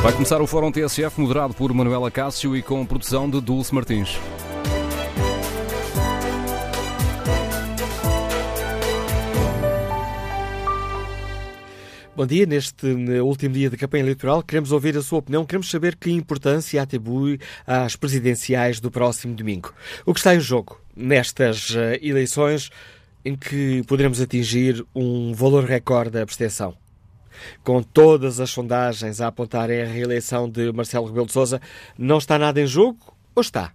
Vai começar o Fórum TSF, moderado por Manuela Cássio e com produção de Dulce Martins. Bom dia. Neste último dia da campanha eleitoral, queremos ouvir a sua opinião, queremos saber que importância atribui às presidenciais do próximo domingo. O que está em jogo nestas eh, eleições em que poderemos atingir um valor recorde da abstenção? Com todas as sondagens a apontarem a reeleição de Marcelo Rebelo de Sousa, não está nada em jogo ou está?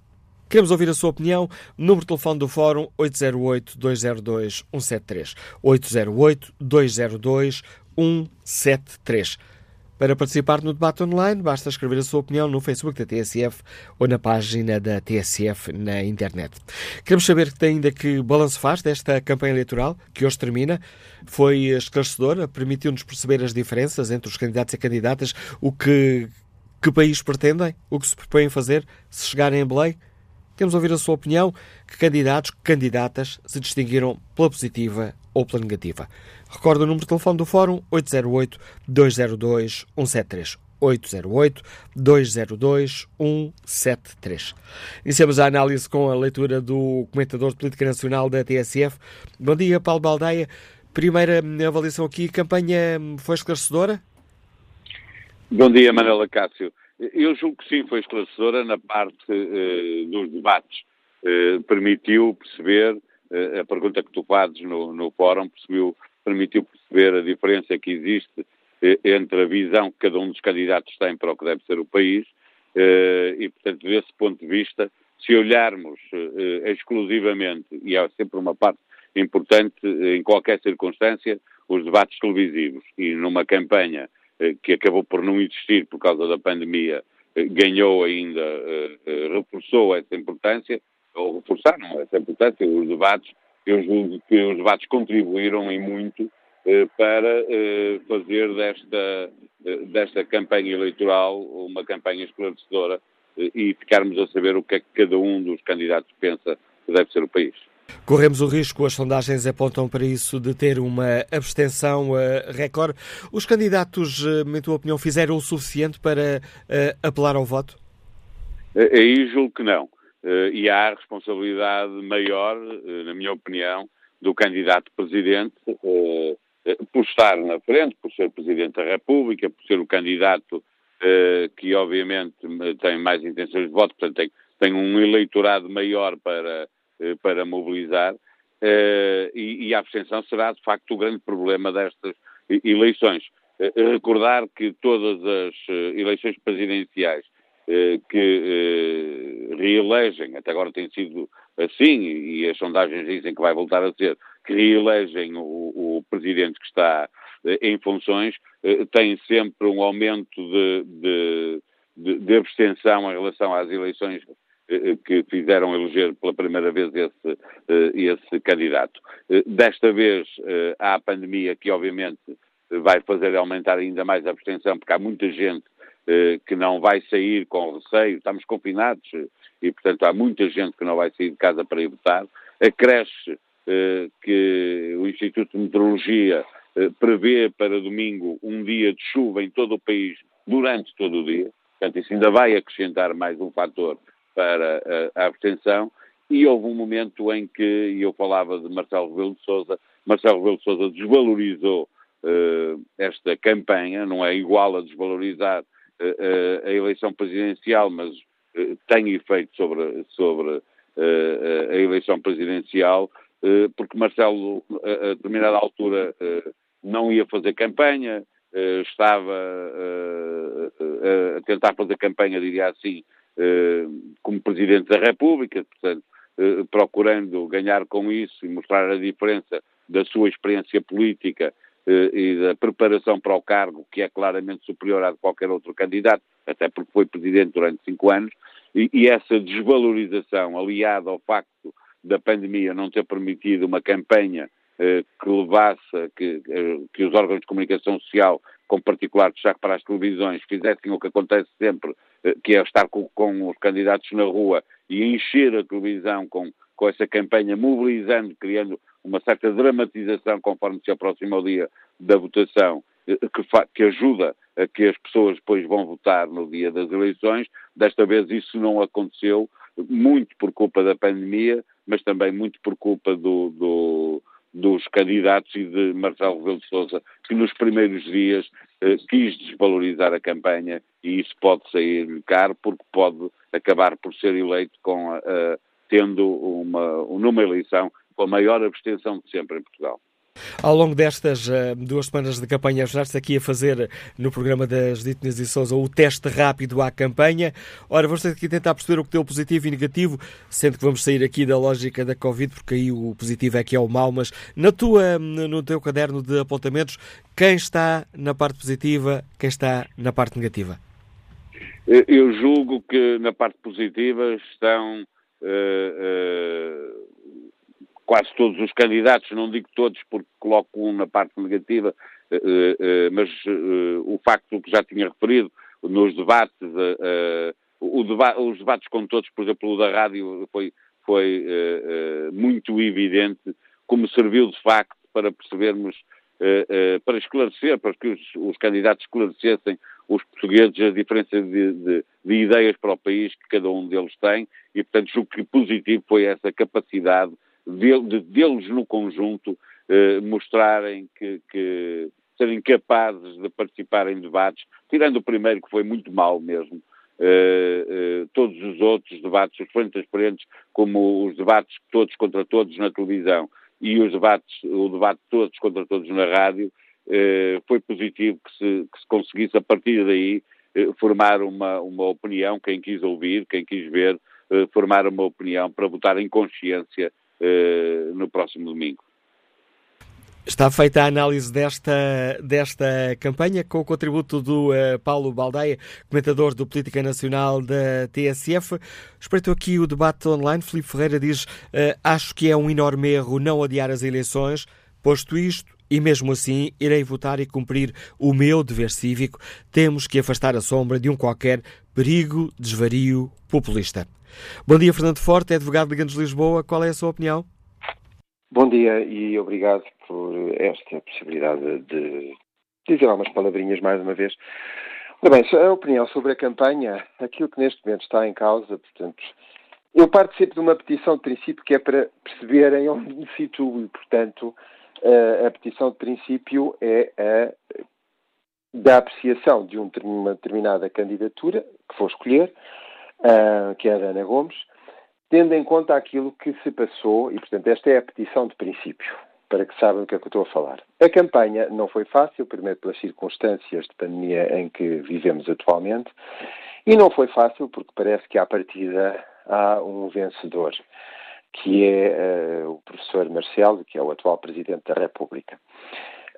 Queremos ouvir a sua opinião. Número de telefone do Fórum 808-202-173. 808-202-173. Para participar no debate online, basta escrever a sua opinião no Facebook da TSF ou na página da TSF na internet. Queremos saber ainda que balanço faz desta campanha eleitoral, que hoje termina. Foi esclarecedora, permitiu-nos perceber as diferenças entre os candidatos e candidatas, o que, que país pretendem, o que se propõem fazer se chegarem a Belém. Queremos ouvir a sua opinião. Que candidatos, que candidatas se distinguiram pela positiva ou pela negativa? Recordo o número de telefone do Fórum 808-202-173. 808-202-173. Iniciamos a análise com a leitura do comentador de política nacional da TSF. Bom dia, Paulo Baldeia. Primeira avaliação aqui, campanha foi esclarecedora? Bom dia, Manuela Cássio. Eu julgo que sim, foi esclarecedora na parte uh, dos debates. Uh, permitiu perceber, uh, a pergunta que tu fazes no, no fórum, percebeu, permitiu perceber a diferença que existe entre a visão que cada um dos candidatos tem para o que deve ser o país e, portanto, desse ponto de vista, se olharmos exclusivamente, e é sempre uma parte importante em qualquer circunstância, os debates televisivos e numa campanha que acabou por não existir por causa da pandemia, ganhou ainda, reforçou essa importância, ou reforçaram essa importância, os debates, eu julgo que os debates contribuíram em muito para fazer desta, desta campanha eleitoral uma campanha esclarecedora e ficarmos a saber o que é que cada um dos candidatos pensa que deve ser o país. Corremos o risco, as sondagens apontam para isso, de ter uma abstenção recorde. Os candidatos, uh, em tua opinião, fizeram o suficiente para uh, apelar ao voto? Aí julgo que não. E há responsabilidade maior, na minha opinião, do candidato presidente por estar na frente, por ser presidente da República, por ser o candidato que, obviamente, tem mais intenções de voto, portanto, tem, tem um eleitorado maior para para mobilizar e, e, a abstenção será, de facto, o grande problema destas eleições. recordar que todas as eleições presidenciais que reelegem, até agora tem sido assim, e as sondagens dizem que vai voltar a ser, que reelegem o, o presidente que está em funções, têm sempre um aumento de, de, de, de abstenção em relação às eleições que fizeram eleger pela primeira vez esse, esse candidato. Desta vez há a pandemia que obviamente vai fazer aumentar ainda mais a abstenção, porque há muita gente que não vai sair com receio, estamos confinados e, portanto, há muita gente que não vai sair de casa para ir votar. Acresce que o Instituto de Meteorologia prevê para domingo um dia de chuva em todo o país durante todo o dia. Portanto, isso ainda vai acrescentar mais um fator para a, abstenção. E houve um momento em que, eu falava de Marcelo Rebelo de Sousa, Marcelo Rebelo de Sousa desvalorizou uh, esta campanha, não é igual a desvalorizar uh, a eleição presidencial, mas uh, tem efeito sobre, sobre a eleição presidencial, porque Marcelo, a, determinada altura, não ia fazer campanha, estava a tentar fazer campanha, diria assim, eh, como Presidente da República, portanto, eh, procurando ganhar com isso e mostrar a diferença da sua experiência política eh, e da preparação para o cargo, que é claramente superior à de qualquer outro candidato, até porque foi Presidente durante cinco anos, e, e essa desvalorização, aliada ao facto da pandemia não ter permitido uma campanha que levasse, que, que os órgãos de comunicação social com particular destaque para as televisões, fizessem o que acontece sempre, eh, que é estar com, com os candidatos na rua e encher a televisão com, com essa campanha, mobilizando, criando uma certa dramatização conforme se aproxima o dia da votação que, que ajuda a que as pessoas depois vão votar no dia das eleições. Desta vez isso não aconteceu, muito por culpa da pandemia, mas também muito por culpa do, do, dos candidatos e de Marcelo Rebelo de Sousa, que nos primeiros dias eh, quis desvalorizar a campanha e isso pode sair caro porque pode acabar por ser eleito com, uh, tendo uma, numa eleição com a maior abstenção de sempre em Portugal. Ao longo destas uh, duas semanas de campanha, está aqui a fazer no programa das Dítinas e Souza o teste rápido à campanha. Ora, vamos ter aqui tentar perceber o que deu positivo e negativo, sendo que vamos sair aqui da lógica da Covid, porque aí o positivo é que é o mau, mas na tua, no teu caderno de apontamentos, quem está na parte positiva, quem está na parte negativa? Eu julgo que na parte positiva estão uh, uh quase todos os candidatos, não digo todos porque coloco um na parte negativa, eh, eh, mas eh, o facto que já tinha referido nos debates, deba os debates com todos, por exemplo, o da rádio foi, foi muito evidente, como serviu de facto para percebermos, para esclarecer, para que os, os candidatos esclarecessem os portugueses a diferença de, de, de, ideias para o país que cada um deles tem e, portanto, julgo que positivo foi essa capacidade de, deles no conjunto eh, mostrarem que, que, serem capazes de participar em debates, tirando o primeiro que foi muito mal mesmo, eh, eh, todos os outros debates, os frentes transparentes, como os debates todos contra todos na televisão e os debates, o debate todos contra todos na rádio, eh, foi positivo que se, que se, conseguisse a partir daí eh, formar uma, uma opinião, quem quis ouvir, quem quis ver, eh, formar uma opinião para votar em consciência no próximo domingo. Está feita a análise desta, desta campanha com o contributo do uh, Paulo Baldaia, comentador do Política Nacional da TSF. Espreito aqui o debate online. Filipe Ferreira diz: uh, Acho que é um enorme erro não adiar as eleições. Posto isto, e mesmo assim irei votar e cumprir o meu dever cívico. Temos que afastar a sombra de um qualquer perigo, desvario populista. Bom dia, Fernando Forte, é advogado de Gandos Lisboa. Qual é a sua opinião? Bom dia e obrigado por esta possibilidade de dizer algumas palavrinhas mais uma vez. Bem, a opinião sobre a campanha, aquilo que neste momento está em causa, portanto, eu parto sempre de uma petição de princípio que é para perceberem onde me situo e, portanto, a petição de princípio é a da apreciação de uma determinada candidatura que vou escolher, uh, que é a Ana Gomes, tendo em conta aquilo que se passou, e portanto esta é a petição de princípio, para que saibam do que é que eu estou a falar. A campanha não foi fácil, primeiro pelas circunstâncias de pandemia em que vivemos atualmente, e não foi fácil porque parece que à partida há um vencedor, que é uh, o professor Marcelo, que é o atual Presidente da República.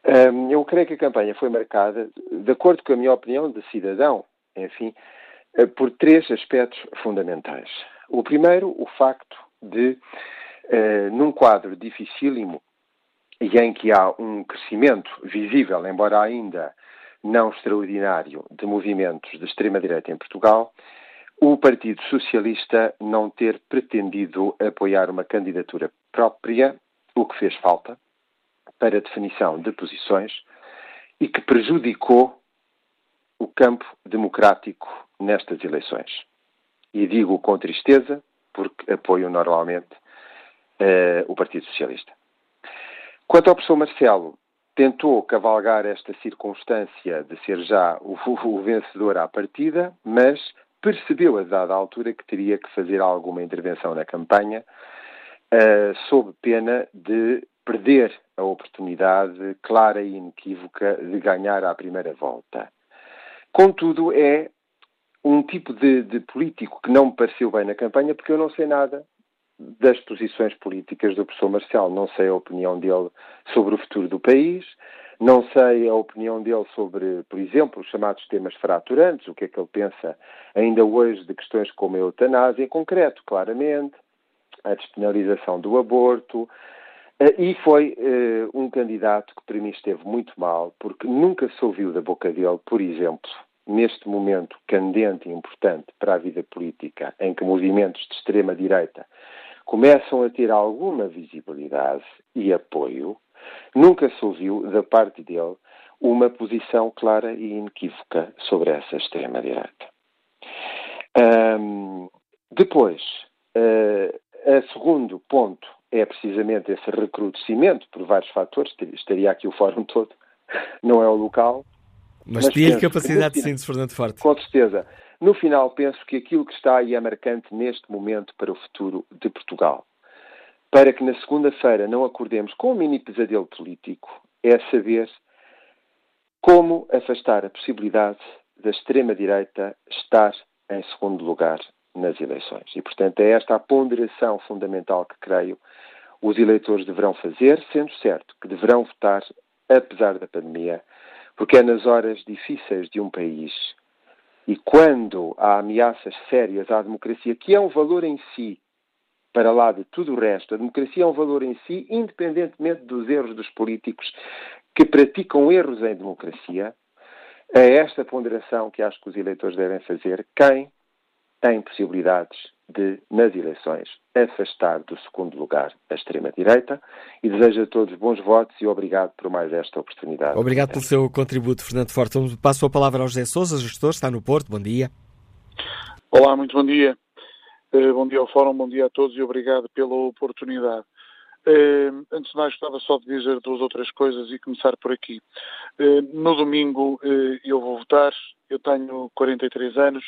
Um, eu creio que a campanha foi marcada, de acordo com a minha opinião de cidadão, enfim, por três aspectos fundamentais. O primeiro, o facto de, eh, num quadro dificílimo e em que há um crescimento visível, embora ainda não extraordinário, de movimentos de extrema-direita em Portugal, o Partido Socialista não ter pretendido apoiar uma candidatura própria, o que fez falta, para definição de posições e que prejudicou o campo democrático nestas eleições. E digo com tristeza, porque apoio normalmente uh, o Partido Socialista. Quanto ao professor Marcelo, tentou cavalgar esta circunstância de ser já o, o, vencedor à partida, mas percebeu a dada altura que teria que fazer alguma intervenção na campanha, uh, sob pena de perder a oportunidade clara e inequívoca de ganhar à primeira volta. Contudo, é um tipo de, de, político que não me pareceu bem na campanha, porque eu não sei nada das posições políticas do professor Marcial. Não sei a opinião dele sobre o futuro do país, não sei a opinião dele sobre, por exemplo, os chamados temas fraturantes, o que é que ele pensa ainda hoje de questões como a eutanásia, em concreto, claramente, a despenalização do aborto. Eh, e foi uh, um candidato que para mim esteve muito mal, porque nunca se ouviu da boca dele, por exemplo, neste momento candente e importante para a vida política, em que movimentos de extrema-direita começam a ter alguma visibilidade e apoio, nunca se ouviu da parte dele uma posição clara e inequívoca sobre essa extrema-direita. Um, depois, uh, a segundo ponto é precisamente esse recrudescimento por vários fatores, estaria aqui o fórum todo, não é o local. Mas, mas tinha capacidade de síntese, Fernando Forte. Com certeza. No final, penso que aquilo que está aí é marcante neste momento para o futuro de Portugal. Para que na segunda-feira não acordemos com um mini pesadelo político, é saber como afastar a possibilidade da extrema-direita estar em segundo lugar nas eleições. E, portanto, é esta a ponderação fundamental que creio os eleitores deverão fazer, sendo certo que deverão votar apesar da pandemia, porque é nas horas difíceis de um país e quando há ameaças sérias à democracia, que é um valor em si, para lá de tudo o resto, a democracia é um valor em si, independentemente dos erros dos políticos que praticam erros em democracia, é esta ponderação que acho que os eleitores devem fazer. Quem tem possibilidades de, nas eleições, afastar do segundo lugar a extrema-direita e desejo a todos bons votos e obrigado por mais esta oportunidade. Obrigado pelo seu contributo, Fernando Forte. Passo a palavra ao José Sousa, gestor, está no Porto. Bom dia. Olá, muito bom dia. Uh, bom dia ao Fórum, bom dia a todos e obrigado pela oportunidade. Uh, antes de mais, gostava só de dizer duas ou três coisas e começar por aqui. Uh, no domingo eu vou votar, eu tenho 43 anos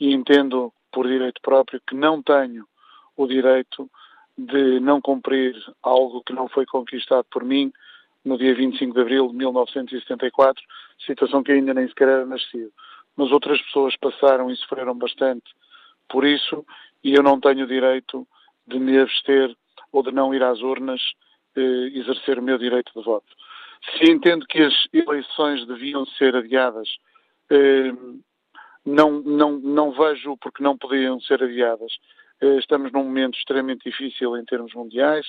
e entendo por direito próprio que não tenho o direito de não cumprir algo que não foi conquistado por mim no dia 25 de abril de 1974, situação que ainda nem sequer era nascido. Mas outras pessoas passaram e sofreram bastante por isso e eu não tenho o direito de me abster ou de não ir às urnas eh, exercer o meu direito de voto. Se entendo que as eleições deviam ser adiadas, eh, não, não, não vejo porque não podiam ser adiadas. Eh, estamos num momento extremamente difícil em termos mundiais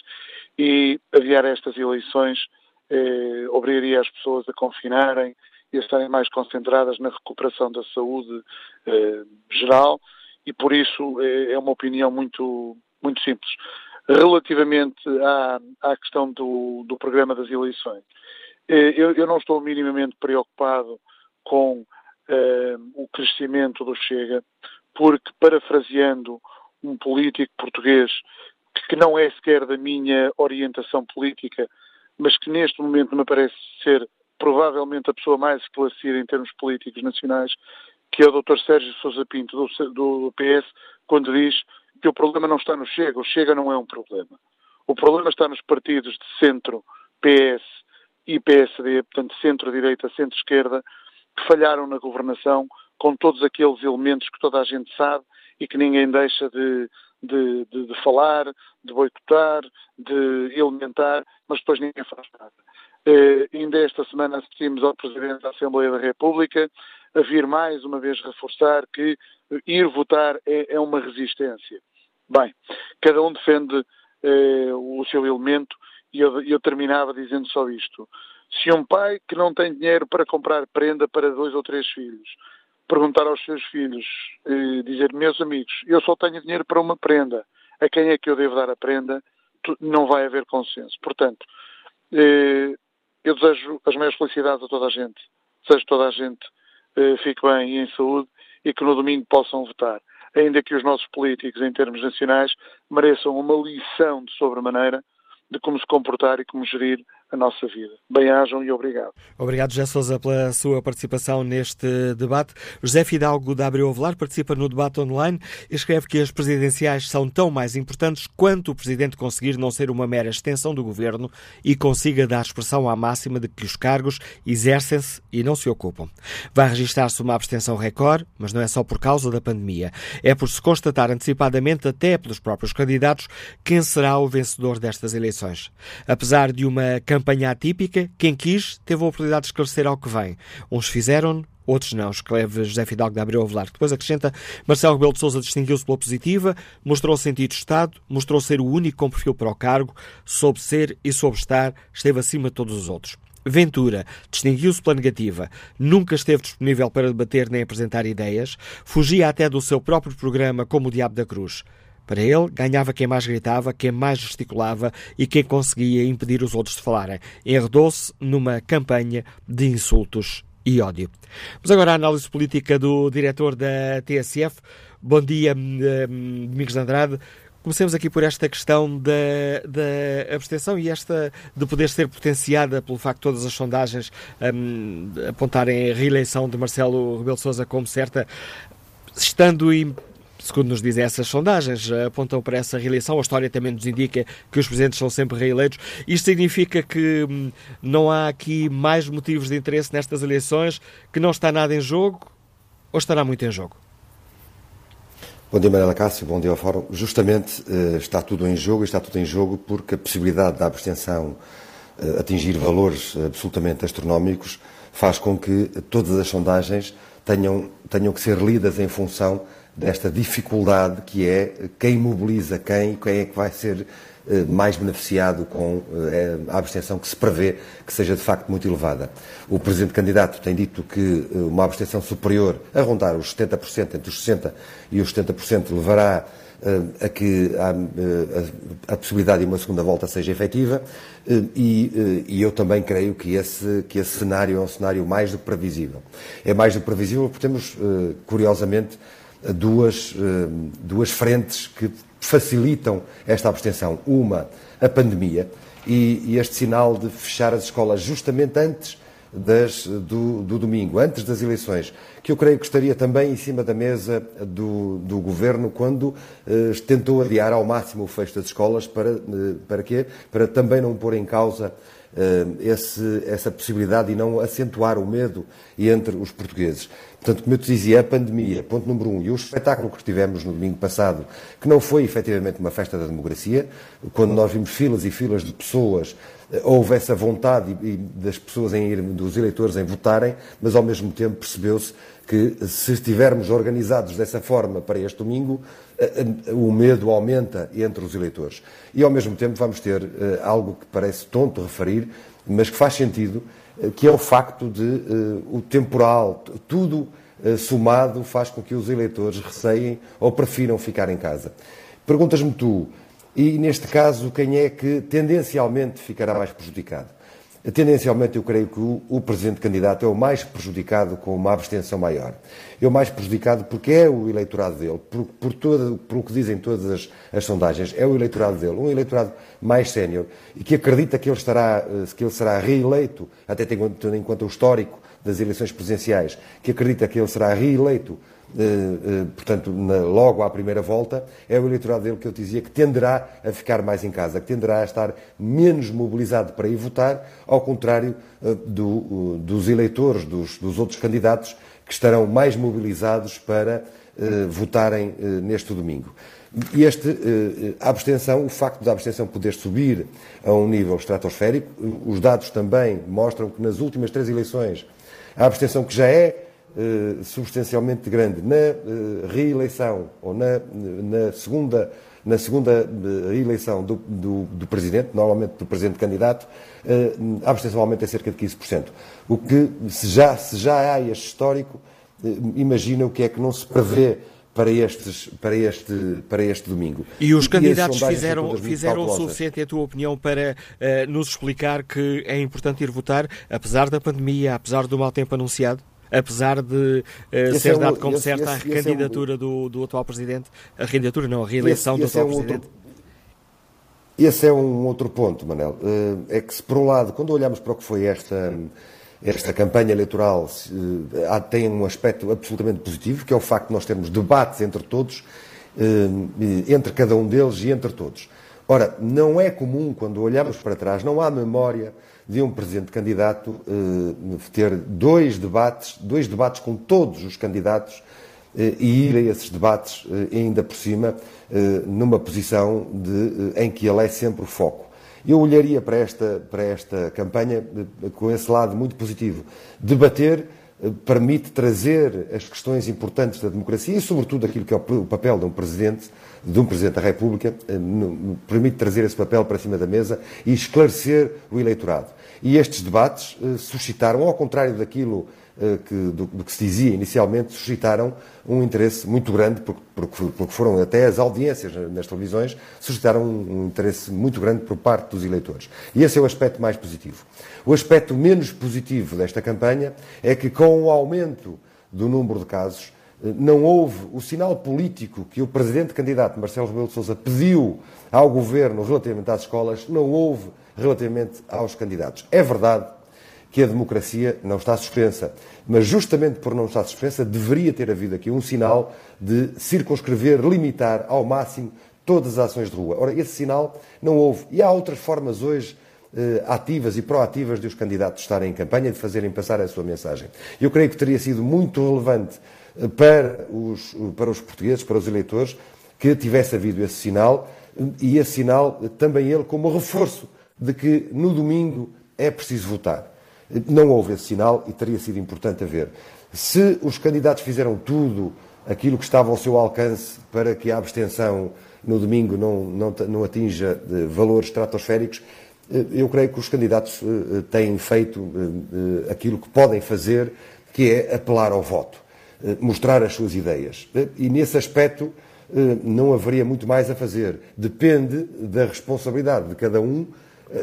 e adiar estas eleições eh, obrigaria as pessoas a confinarem e a estarem mais concentradas na recuperação da saúde eh, geral e por isso eh, é uma opinião muito, muito simples. Relativamente à, à questão do, do programa das eleições, eh, eu, eu não estou minimamente preocupado com o crescimento do Chega, porque, parafraseando um político português que não é sequer da minha orientação política, mas que neste momento me parece ser provavelmente a pessoa mais esclarecida em termos políticos nacionais, que é o Dr. Sérgio Sousa Pinto, do, do PS, quando diz que o problema não está no Chega. O Chega não é um problema. O problema está nos partidos de centro, PS e PSD, portanto centro-direita, centro-esquerda, que falharam na governação com todos aqueles elementos que toda a gente sabe e que ninguém deixa de, de, de, de falar, de boicotar, de elementar, mas depois ninguém faz nada. Uh, ainda esta semana assistimos ao Presidente da Assembleia da República a vir mais uma vez reforçar que ir votar é, é uma resistência. Bem, cada um defende uh, o seu elemento e eu, eu terminava dizendo só isto. Se um pai que não tem dinheiro para comprar prenda para dois ou três filhos perguntar aos seus filhos, eh, dizer, meus amigos, eu só tenho dinheiro para uma prenda, a quem é que eu devo dar a prenda? Não vai haver consenso. Portanto, eh, eu desejo as maiores felicidades a toda a gente. Desejo que toda a gente eh, fique bem e em saúde e que no domingo possam votar. Ainda que os nossos políticos, em termos nacionais, mereçam uma lição de sobremaneira de como se comportar e como gerir a nossa vida. Bem-ajam e obrigado. Obrigado, José Sousa, pela sua participação neste debate. José Fidalgo da Abreu Avelar participa no debate online e escreve que as presidenciais são tão mais importantes quanto o Presidente conseguir não ser uma mera extensão do Governo e consiga dar expressão à máxima de que os cargos exercem-se e não se ocupam. Vai registrar-se uma abstenção recorde, mas não é só por causa da pandemia. É por se constatar antecipadamente, até pelos próprios candidatos, quem será o vencedor destas eleições. Apesar de uma campanha campanha atípica, quem quis teve a oportunidade de esclarecer ao que vem. Uns fizeram, outros não, escreve José Fidalgo de Abreu Avelar. Depois acrescenta, Marcelo Rebelo de Sousa distinguiu-se pela positiva, mostrou sentido de Estado, mostrou ser o único com perfil para o cargo, soube ser e soube estar, esteve acima de todos os outros. Ventura distinguiu-se pela negativa, nunca esteve disponível para debater nem apresentar ideias, fugia até do seu próprio programa como o Diabo da Cruz. Para ele, ganhava quem mais gritava, quem mais gesticulava e quem conseguia impedir os outros de falarem. Enredou-se numa campanha de insultos e ódio. Mas agora a análise política do diretor da TSF. Bom dia, hum, Domingos de Andrade. Comecemos aqui por esta questão da, da abstenção e esta de poder ser potenciada pelo facto de todas as sondagens um, apontarem a reeleição de Marcelo Rebelo Sousa como certa, estando segundo nos dizem essas sondagens, apontam para essa reeleição. A história também nos indica que os presidentes são sempre reeleitos. Isto significa que hum, não há aqui mais motivos de interesse nestas eleições, que não está nada em jogo ou estará muito em jogo? Bom dia, Manuela Cássio. Bom dia ao Fórum. Justamente eh, está tudo em jogo está tudo em jogo porque a possibilidade da abstenção eh, atingir valores absolutamente astronómicos faz com que todas as sondagens tenham, tenham que ser lidas em função desta dificuldade que é quem mobiliza quem, quem é que vai ser eh, mais beneficiado com eh, a abstenção que se prevê que seja de facto muito elevada. O Presidente candidato tem dito que eh, uma abstenção superior a rondar os 70%, entre os 60% e os 70%, levará a que a, a, a, possibilidade de uma segunda volta seja efetiva e, e, eu também creio que esse, que esse cenário é um cenário mais do que previsível. É mais do que previsível porque temos, curiosamente, duas, eh, duas frentes que facilitam esta abstenção. Uma, a pandemia e, este sinal de fechar as escolas justamente antes das, do, do, domingo, antes das eleições, que eu creio que estaria também em cima da mesa do, do Governo quando eh, tentou adiar ao máximo o fecho das escolas para, eh, para quê? Para também não pôr em causa eh, esse, essa possibilidade e não acentuar o medo entre os portugueses. Portanto, como eu te dizia, a pandemia, ponto número um, e o espetáculo que tivemos no domingo passado, que não foi efetivamente uma festa da democracia, quando nós vimos filas e filas de pessoas, eh, houve essa vontade das pessoas em ir, dos eleitores em votarem, mas ao mesmo tempo percebeu-se que se estivermos organizados dessa forma para este domingo, eh, eh, o medo aumenta entre os eleitores. E ao mesmo tempo vamos ter algo que parece tonto referir, mas que faz sentido, que é o facto de uh, o temporal, tudo somado faz com que os eleitores receiem ou prefiram ficar em casa. Perguntas-me tu, e neste caso, quem é que tendencialmente ficará mais prejudicado? Tendencialmente, eu creio que o, o presidente candidato é o mais prejudicado com uma abstenção maior. É o mais prejudicado porque é o eleitorado dele, por, por, todo, por o que dizem todas as, as, sondagens, é o eleitorado dele, um eleitorado mais sénior e que acredita que ele, estará, eh, que ele será reeleito, até tendo em conta o histórico das eleições presidenciais, que acredita que ele será reeleito eh, eh, portanto, logo à primeira volta, é o eleitorado dele que eu dizia que tenderá a ficar mais em casa, que tenderá a estar menos mobilizado para ir votar, ao contrário eh, do, dos eleitores dos, dos, outros candidatos que estarão mais mobilizados para votarem neste domingo. Este, a abstenção, o facto da abstenção poder subir a um nível estratosférico, os dados também mostram que nas últimas três eleições, a abstenção que já é eh, substancialmente grande na eh, reeleição ou na, na segunda na segunda eh, reeleição do, do, do, Presidente, normalmente do Presidente candidato, a abstenção aumenta cerca de 15%. O que, se já, se já há este histórico, imagina o que é que não se prevê para, estes, para, este, para este domingo. E os candidatos fizeram, fizeram o suficiente, em tua opinião, para uh, nos explicar que é importante ir votar, apesar da pandemia, apesar do mau tempo anunciado? apesar de uh, ser é dado como esse, certa esse, a recandidatura é um... do, do atual Presidente, a recandidatura não, a reeleição do atual é um Presidente. Outro... Esse é um outro ponto, Manel. Eh, é que se, por um lado, quando olhamos para o que foi esta, esta campanha eleitoral, eh, tem um aspecto absolutamente positivo, que é o facto de nós termos debates entre todos, entre cada um deles e entre todos. Ora, não é comum, quando olhamos para trás, não há memória de um presidente candidato eh, ter dois debates, dois debates com todos os candidatos eh, e ir a esses debates eh, ainda por cima numa posição de, em que ele é sempre o foco. Eu olharia para esta, para esta campanha com esse lado muito positivo. Debater permite trazer as questões importantes da democracia e, sobretudo, aquilo que é o papel de um presidente, de um presidente da República, permite trazer esse papel para cima da mesa e esclarecer o eleitorado. E estes debates suscitaram, ao contrário daquilo que, do, do, que se dizia inicialmente, suscitaram um interesse muito grande, porque, porque, foram até as audiências nas televisões, suscitaram um, um interesse muito grande por parte dos eleitores. E esse é o aspecto mais positivo. O aspecto menos positivo desta campanha é que, com o aumento do número de casos, não houve o sinal político que o presidente candidato Marcelo Rebelo de Sousa pediu ao governo relativamente às escolas, não houve relativamente aos candidatos. É verdade que a democracia não está suspensa, mas justamente por não estar suspensa, deveria ter havido aqui um sinal de circunscrever, limitar ao máximo todas as ações de rua. Ora, esse sinal não houve. E há outras formas hoje eh, ativas e proativas de os candidatos estarem em campanha, de fazerem passar a sua mensagem. Eu creio que teria sido muito relevante para os, para os portugueses, para os eleitores, que tivesse havido esse sinal e esse sinal também ele como reforço de que no domingo é preciso votar. Não houve esse sinal e teria sido importante haver. Se os candidatos fizeram tudo aquilo que estava ao seu alcance para que a abstenção no domingo não, não, não atinja eh, valores estratosféricos, eh, eu creio que os candidatos eh, têm feito aquilo que podem fazer, que é apelar ao voto. Mostrar as suas ideias. E nesse aspecto não haveria muito mais a fazer. Depende da responsabilidade de cada um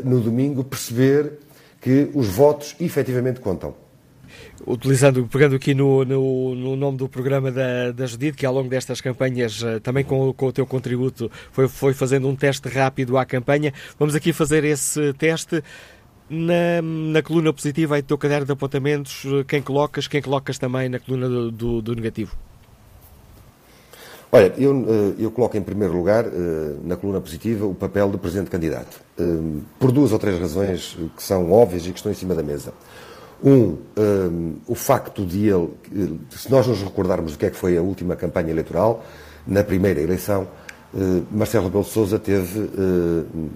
no domingo perceber que os votos efetivamente contam. Utilizando, pegando aqui no, no, no nome do programa da, da Judite, que ao longo destas campanhas, também com, com o teu contributo, foi, foi fazendo um teste rápido à campanha. Vamos aqui fazer esse teste. Na, na coluna positiva aí do teu caderno de apontamentos, quem colocas, quem colocas também na coluna do, do, do negativo? Olha, eu, eh, eu coloco em primeiro lugar, eh, na coluna positiva, o papel do Presidente Candidato. Eh, por duas ou três razões que são óbvias e que estão em cima da mesa. Um, o facto de ele, se nós nos recordarmos do que é que foi a última campanha eleitoral, na primeira eleição, Marcelo Rebelo de Sousa teve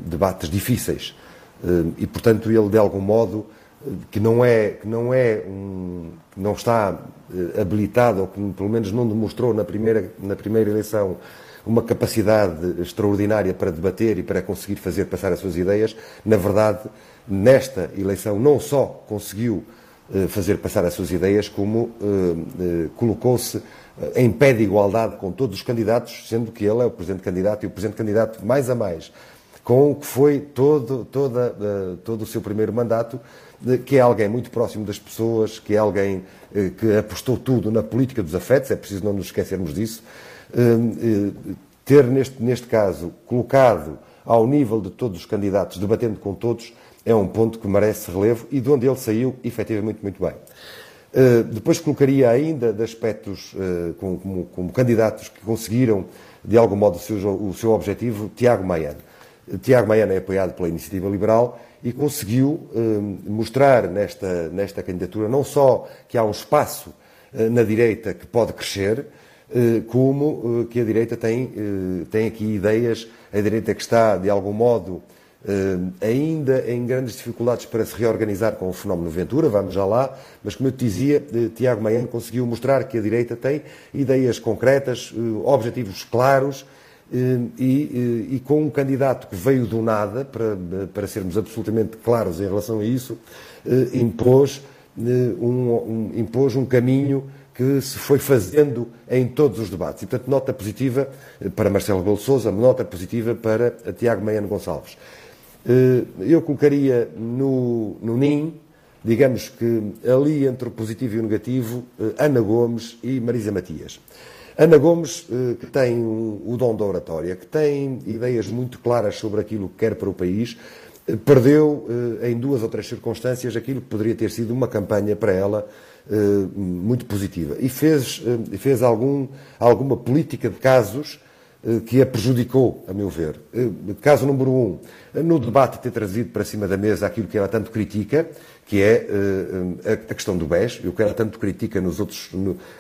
debates difíceis e, portanto, ele, de algum modo, que não é, que não é um, não está eh, habilitado, ou que pelo menos não demonstrou na primeira, na primeira eleição uma capacidade extraordinária para debater e para conseguir fazer passar as suas ideias, na verdade, nesta eleição não só conseguiu fazer passar as suas ideias, como colocou-se em pé de igualdade com todos os candidatos, sendo que ele é o presidente candidato e o presidente candidato mais a mais com o que foi todo, toda, todo o seu primeiro mandato, que é alguém muito próximo das pessoas, que é alguém uh, que apostou tudo na política dos afetos, é preciso não nos esquecermos disso. Uh, ter, neste, neste caso, colocado ao nível de todos os candidatos, debatendo com todos, é um ponto que merece relevo e de onde ele saiu, efetivamente, muito bem. Depois colocaria ainda de aspectos como, como, como, candidatos que conseguiram, de algum modo, o seu, o seu objetivo, Tiago Maiano. Tiago Maiana é apoiado pela Iniciativa Liberal e conseguiu eh, mostrar nesta, nesta candidatura não só que há um espaço eh, na direita que pode crescer, eh, como que a direita tem, tem aqui ideias, a direita que está, de algum modo, ainda em grandes dificuldades para se reorganizar com o fenómeno Ventura, vamos já lá, mas como eu te dizia, Tiago Maiano conseguiu mostrar que a direita tem ideias concretas, objetivos claros, e, e, e, com um candidato que veio do nada, para, para sermos absolutamente claros em relação a isso, eh, impôs, eh, um, um, impôs um caminho que se foi fazendo em todos os debates. E, portanto, nota positiva eh, para Marcelo Rebelo nota positiva para Tiago Maiano Gonçalves. Eu colocaria no, no NIM, digamos que ali entre o positivo e o negativo, Ana Gomes e Marisa Matias. Ana Gomes, eh, que tem o dom da oratória, que tem ideias muito claras sobre aquilo que quer para o país, eh, perdeu eh, em duas ou três circunstâncias aquilo que poderia ter sido uma campanha para ela muito positiva. E fez, fez algum, alguma política de casos que a prejudicou, a meu ver. Caso número um, no debate ter trazido para cima da mesa aquilo que ela tanto critica, que é a questão do BES, e o que ela tanto critica nos outros,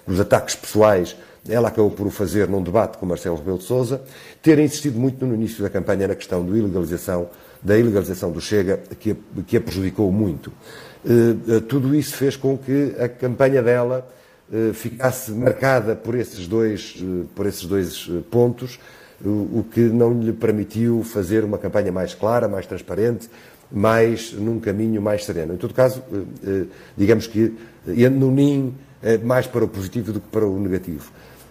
nos ataques pessoais ela acabou por o fazer num debate com Marcelo Rebelo de Sousa, ter insistido muito no início da campanha na questão do ilegalização, da ilegalização do Chega, que a, que a prejudicou muito. Uh, tudo isso fez com que a campanha dela ficasse marcada por esses dois, por esses dois pontos, o que não lhe permitiu fazer uma campanha mais clara, mais transparente mais num caminho mais sereno. Em todo caso, digamos que no NIM mais para o positivo do que para o negativo.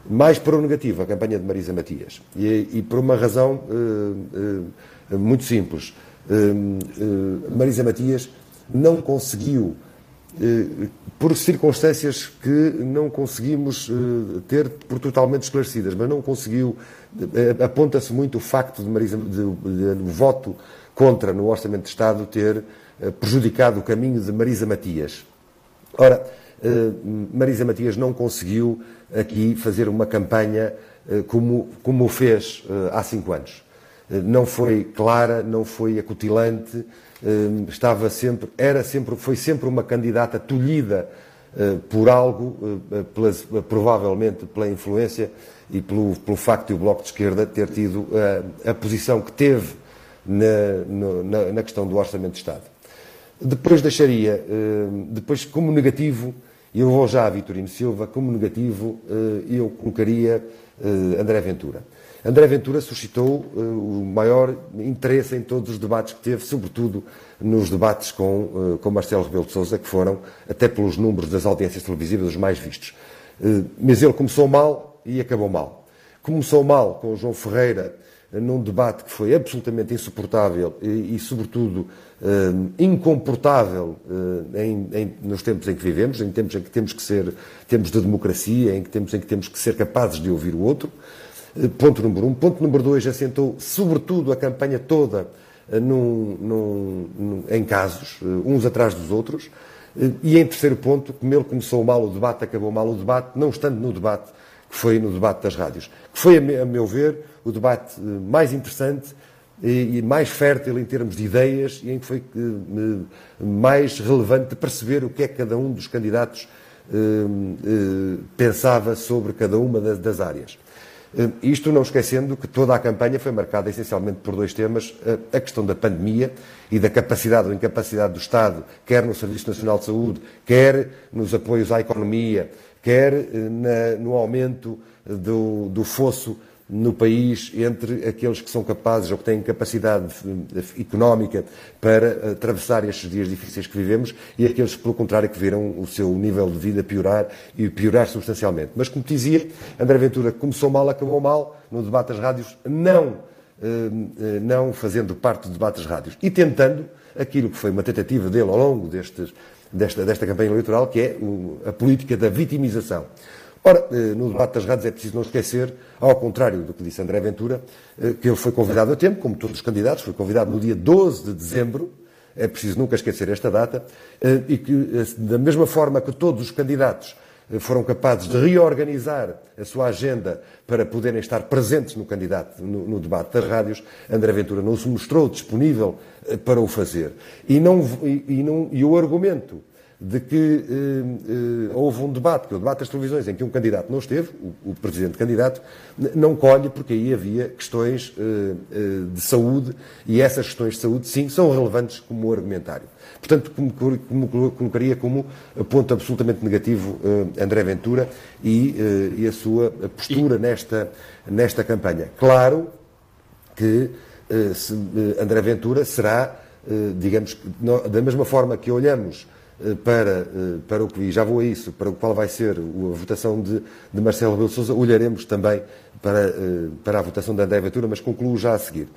Mais para o negativo, a campanha de Marisa Matias. E, e por uma razão muito simples. Marisa Matias não conseguiu eh, por circunstâncias que não conseguimos eh, ter por totalmente esclarecidas, mas não conseguiu. Eh, aponta-se muito o facto de, Marisa, de, de, de, voto contra no Orçamento de Estado ter prejudicado o caminho de Marisa Matias. Ora, Marisa Matias não conseguiu aqui fazer uma campanha como, como o fez há cinco anos. Não foi clara, não foi acutilante, estava sempre, era sempre, foi sempre uma candidata tolhida eh, por algo, eh, provavelmente pela influência e pelo, pelo facto de o Bloco de Esquerda ter tido a, eh, a posição que teve na, na, na, questão do Orçamento de Estado. Depois deixaria, depois como negativo, eu vou já a Vitorino Silva, como negativo eu colocaria André Ventura. André Ventura suscitou o maior interesse em todos os debates que teve, sobretudo nos debates com, com Marcelo Rebelo de Sousa, que foram, até pelos números das audiências televisivas, os mais vistos. Mas ele começou mal e acabou mal. Começou mal com o João Ferreira, num debate que foi absolutamente insuportável e, e sobretudo, incomportável em, em, nos tempos em que vivemos, em tempos em que temos que ser, tempos de democracia, em que tempos em que temos que ser capazes de ouvir o outro. Eh, ponto número um. Ponto número dois, assentou sobretudo a campanha toda eh, num, num, num, em casos, eh, uns atrás dos outros. E em terceiro ponto, como ele começou mal o debate, acabou mal o debate, não estando no debate, que foi no debate das rádios. Que foi, a meu ver, o debate mais interessante e mais fértil em termos de ideias e em que foi mais relevante perceber o que é que cada um dos candidatos pensava sobre cada uma das áreas. Eh, isto não esquecendo que toda a campanha foi marcada essencialmente por dois temas: eh, a questão da pandemia e da capacidade ou incapacidade do Estado, quer no Serviço Nacional de Saúde, quer nos apoios à economia, quer eh, no aumento do, do fosso no país entre aqueles que são capazes ou que têm capacidade económica para atravessar estes dias difíceis que vivemos e aqueles, pelo contrário, que viram o seu nível de vida piorar e piorar substancialmente. Mas, como dizia, André Ventura começou mal, acabou mal no debate das rádios, não, eh, eh, não fazendo parte do debate das rádios e tentando aquilo que foi uma tentativa dele ao longo destes, desta, desta campanha eleitoral, que é a política da vitimização. Ora, eh, no debate das rádios é preciso não esquecer, ao contrário do que disse André Ventura, eh, que ele foi convidado a tempo, como todos os candidatos, foi convidado no dia 12 de dezembro, é preciso nunca esquecer esta data, eh, e que, da mesma forma que todos os candidatos foram capazes de reorganizar a sua agenda para poderem estar presentes no candidato, no, no, debate das rádios, André Ventura não se mostrou disponível para o fazer. E, não, e, e, não, e o argumento de que eh, eh, houve um debate, que é o debate das televisões, em que um candidato não esteve, o, o presidente candidato, não colhe, porque aí havia questões eh, eh, de saúde, e essas questões de saúde, sim, são relevantes como argumentário. Portanto, como, colocaria como ponto absolutamente negativo eh, André Ventura e, eh, e, a sua postura nesta, nesta campanha. Claro que se, André Ventura será, digamos, da mesma forma que olhamos para, eh, para o que vi, já vou a isso, para o qual vai ser a votação de, de Marcelo Rebelo Sousa, olharemos também para, eh, para a votação da André Ventura, mas concluo já a seguir.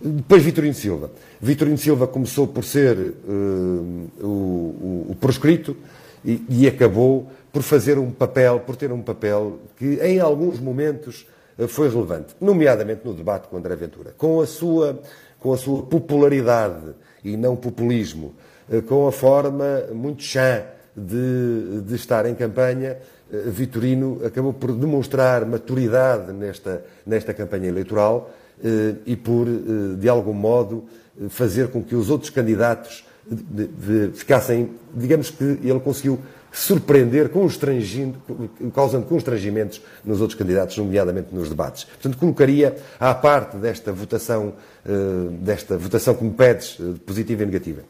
Depois Vitorino Silva. Vitorino Silva começou por ser uh, o, o, proscrito e, e, acabou por fazer um papel, por ter um papel que em alguns momentos foi relevante, nomeadamente no debate com André Ventura. Com a sua, com a sua popularidade e não populismo, eh, com a forma muito chã de, de estar em campanha, eh, Vitorino acabou por demonstrar maturidade nesta, nesta campanha eleitoral eh, e por, de algum modo, fazer com que os outros candidatos ficassem, digamos que ele conseguiu surpreender, constrangindo, causando constrangimentos nos outros candidatos, nomeadamente nos debates. Portanto, colocaria à parte desta votação, desta votação que me pedes, positiva e negativa.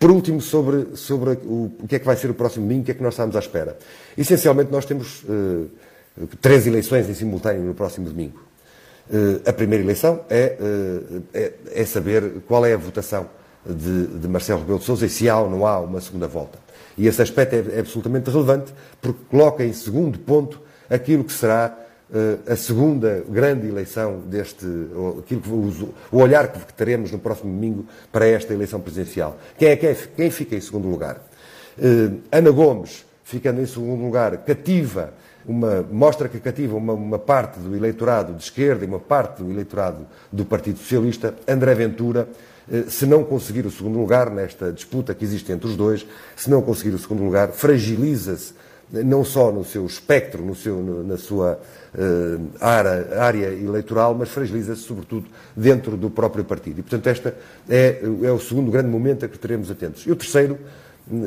Por último, sobre, sobre o, o, que é que vai ser o próximo domingo, o que é que nós estamos à espera. Essencialmente, nós temos uh, três eleições em simultâneo no próximo domingo. Uh, a primeira eleição é, uh, é, é, saber qual é a votação de, de Marcelo Rebelo de Sousa e se há ou não há uma segunda volta. E esse aspecto é, é absolutamente relevante porque coloca em segundo ponto aquilo que será a segunda grande eleição deste, aquilo que, o, olhar que teremos no próximo domingo para esta eleição presidencial. Quem é, quem, é, quem fica em segundo lugar? Uh, Ana Gomes, ficando em segundo lugar, cativa uma, mostra que cativa uma, uma, parte do eleitorado de esquerda e uma parte do eleitorado do Partido Socialista, André Ventura, eh, se não conseguir o segundo lugar nesta disputa que existe entre os dois, se não conseguir o segundo lugar, fragiliza-se eh, não só no seu espectro, no seu, na sua área, área, eleitoral, mas fragiliza-se sobretudo dentro do próprio partido. E, portanto, este é, é o segundo grande momento a que teremos atentos. E o terceiro,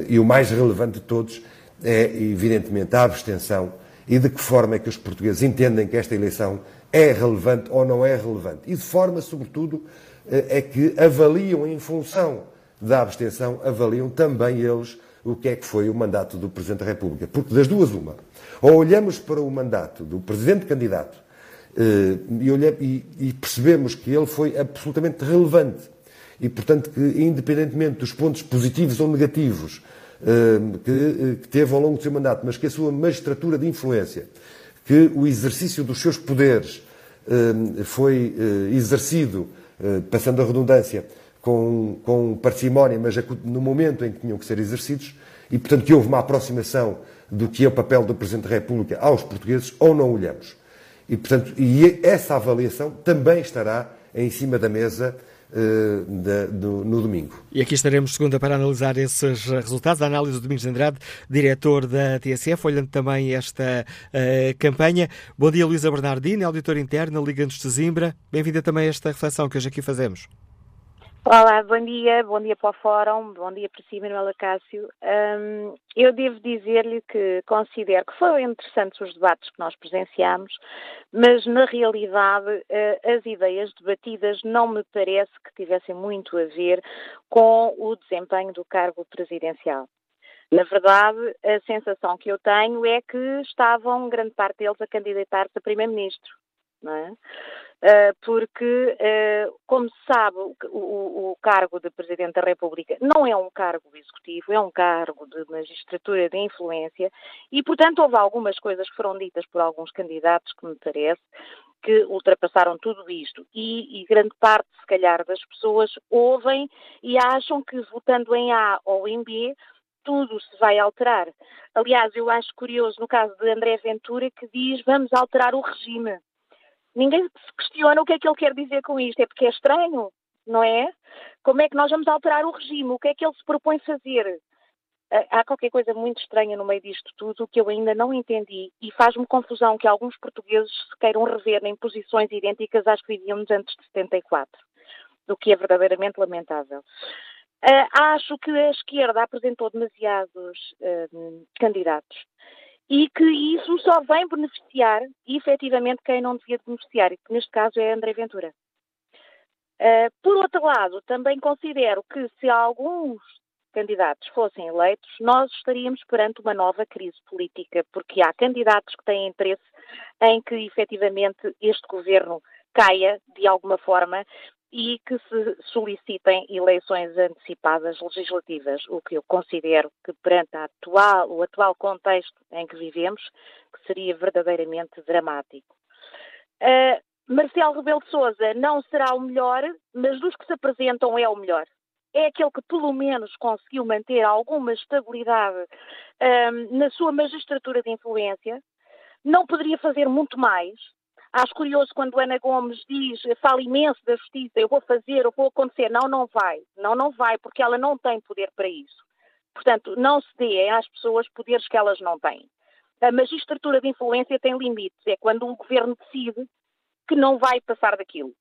e o mais relevante de todos, é, evidentemente, a abstenção e de que forma é que os portugueses entendem que esta eleição é relevante ou não é relevante. E de forma, sobretudo, eh, é que avaliam em função da abstenção, avaliam também eles o que é que foi o mandato do Presidente da República. Porque das duas, uma. Ou olhamos para o mandato do Presidente candidato eh, e, percebemos que ele foi absolutamente relevante. E, portanto, que independentemente dos pontos positivos ou negativos que, eh, que teve ao longo do seu mandato, mas que a sua magistratura de influência, que o exercício dos seus poderes foi eh, exercido, eh, passando a redundância, com, com parcimónia, mas no momento em que tinham que ser exercidos, e portanto que houve uma aproximação do que é o papel do Presidente da República aos portugueses, ou não olhamos. E, portanto, e essa avaliação também estará em cima da mesa uh, no domingo. E aqui estaremos segunda para analisar esses resultados. A análise do Domingos Andrade, diretor da TSF, olhando também esta uh, campanha. Bom dia, Luísa Bernardino, auditor interno, Liga de Zimbra. Bem-vinda também a esta reflexão que hoje aqui fazemos. Olá, bom dia, bom dia para o Fórum, bom dia para si, Manuela Cássio. Um, eu devo dizer-lhe que considero que foram interessantes os debates que nós presenciámos, mas na realidade uh, as ideias debatidas não me parece que tivessem muito a ver com o desempenho do cargo presidencial. Na verdade, a sensação que eu tenho é que estavam, grande parte deles, a candidatar-se a Primeiro-Ministro. É? Ah, porque, ah, como se sabe, o, cargo de Presidente da República não é um cargo executivo, é um cargo de magistratura de influência e, portanto, houve algumas coisas que foram ditas por alguns candidatos que me parece que ultrapassaram tudo isto e, e, grande parte, se calhar, das pessoas ouvem e acham que votando em A ou em B tudo se vai alterar. Aliás, eu acho curioso no caso de André Ventura que diz vamos alterar o regime. Ninguém se questiona o que é que ele quer dizer com isto. É porque é estranho, não é? Como é que nós vamos alterar o regime? O que é que ele se propõe fazer? Há qualquer coisa muito estranha no meio disto tudo que eu ainda não entendi e faz-me confusão que alguns portugueses se queiram rever em posições idênticas às que vivíamos antes de 74, o que é verdadeiramente lamentável. Uh, acho que a esquerda apresentou demasiados uh, candidatos e que isso só vem beneficiar, efetivamente, quem não devia beneficiar, e que neste caso é André Ventura. Uh, por outro lado, também considero que se alguns candidatos fossem eleitos, nós estaríamos perante uma nova crise política, porque há candidatos que têm interesse em que efetivamente este governo caia de alguma forma e que se solicitem eleições antecipadas legislativas, o que eu considero que perante atual, o atual contexto em que vivemos, que seria verdadeiramente dramático. Uh, Marcelo Rebelo de Sousa não será o melhor, mas dos que se apresentam é o melhor. É aquele que pelo menos conseguiu manter alguma estabilidade uh, na sua magistratura de influência. Não poderia fazer muito mais, Acho curioso quando Ana Gomes diz, fala imenso da justiça, eu vou fazer, eu vou acontecer. Não, não vai. Não, não vai, porque ela não tem poder para isso. Portanto, não se dê às pessoas poderes que elas não têm. A magistratura de influência tem limites. É quando um governo decide que não vai passar daquilo.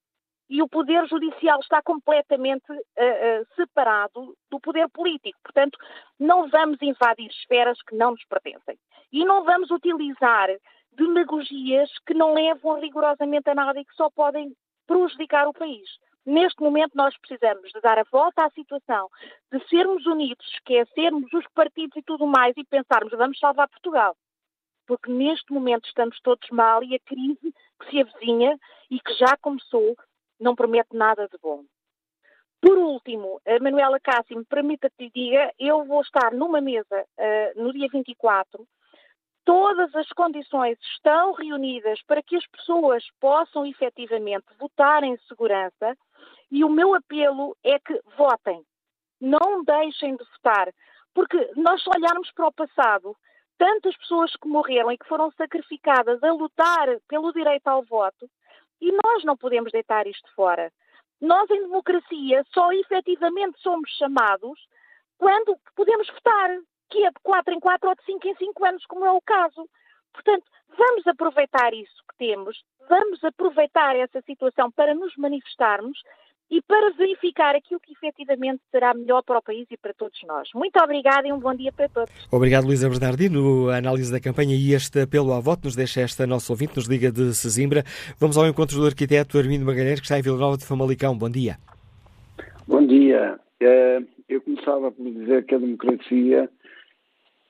E o poder judicial está completamente uh, uh, separado do poder político. Portanto, não vamos invadir esferas que não nos pertencem. E não vamos utilizar demagogias que não levam rigorosamente a nada e que só podem prejudicar o país. Neste momento nós precisamos de dar a volta à situação, de sermos unidos, esquecermos os partidos e tudo mais e pensarmos vamos salvar Portugal. Porque neste momento estamos todos mal e a crise que se avizinha e que já começou não promete nada de bom. Por último, Manuela Cássio, permita que lhe diga, eu vou estar numa mesa uh, no dia 24 todas as condições estão reunidas para que as pessoas possam efetivamente votar em segurança e o meu apelo é que votem. Não deixem de votar, porque nós olharmos para o passado, tantas pessoas que morreram e que foram sacrificadas a lutar pelo direito ao voto, e nós não podemos deitar isto fora. Nós, em democracia, só efetivamente somos chamados quando podemos votar que é de 4 em 4 ou de 5 em 5 anos, como é o caso. Portanto, vamos aproveitar isso que temos, vamos aproveitar essa situação para nos manifestarmos e para verificar aquilo que efetivamente será melhor para o país e para todos nós. Muito obrigada e um bom dia para todos. Obrigado, Luísa Bernardino. A análise da campanha e este apelo ao voto nos deixa esta nossa ouvinte, nos liga de Sesimbra. Vamos ao encontro do arquiteto Armindo Magalhães, que está em Vila Nova de Famalicão. Bom dia. Bom dia. Eh, eu começava por dizer que a democracia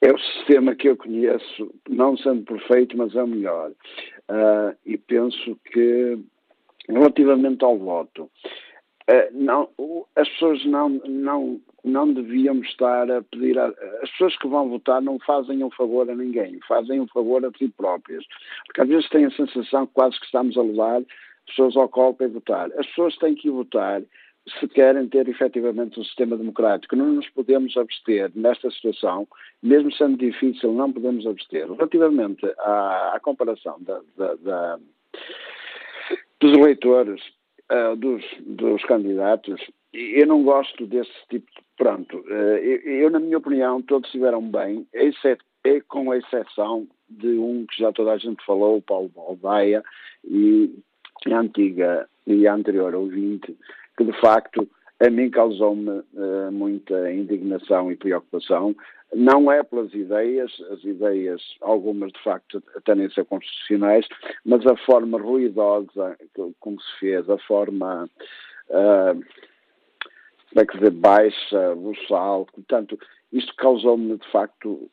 é o sistema que eu conheço, não sendo perfeito, mas é o melhor. Uh, e penso que, relativamente ao voto, uh, não, as pessoas não, não, não deviam estar a pedir. A, as pessoas que vão votar não fazem um favor a ninguém, fazem um favor a si próprias. Porque às vezes têm a sensação quase que estamos a levar pessoas ao colo para votar. As pessoas têm que votar se querem ter efetivamente um sistema democrático. Não nos podemos abster nesta situação, mesmo sendo difícil, não podemos abster. Relativamente à, à comparação da, da, da, dos eleitores, uh, dos, dos candidatos, eu não gosto desse tipo de. Pronto, uh, eu, na minha opinião, todos estiveram bem, exceto, é com a exceção de um que já toda a gente falou, Paulo Baldaia, e a antiga e a anterior ouvinte, que de facto a mim causou-me uh, muita indignação e preocupação. Não é pelas ideias, as ideias, algumas de facto tendem a ser constitucionais, mas a forma ruidosa como se fez, a forma, uh, como é que dizer, baixa, buçal, portanto, isto causou-me de facto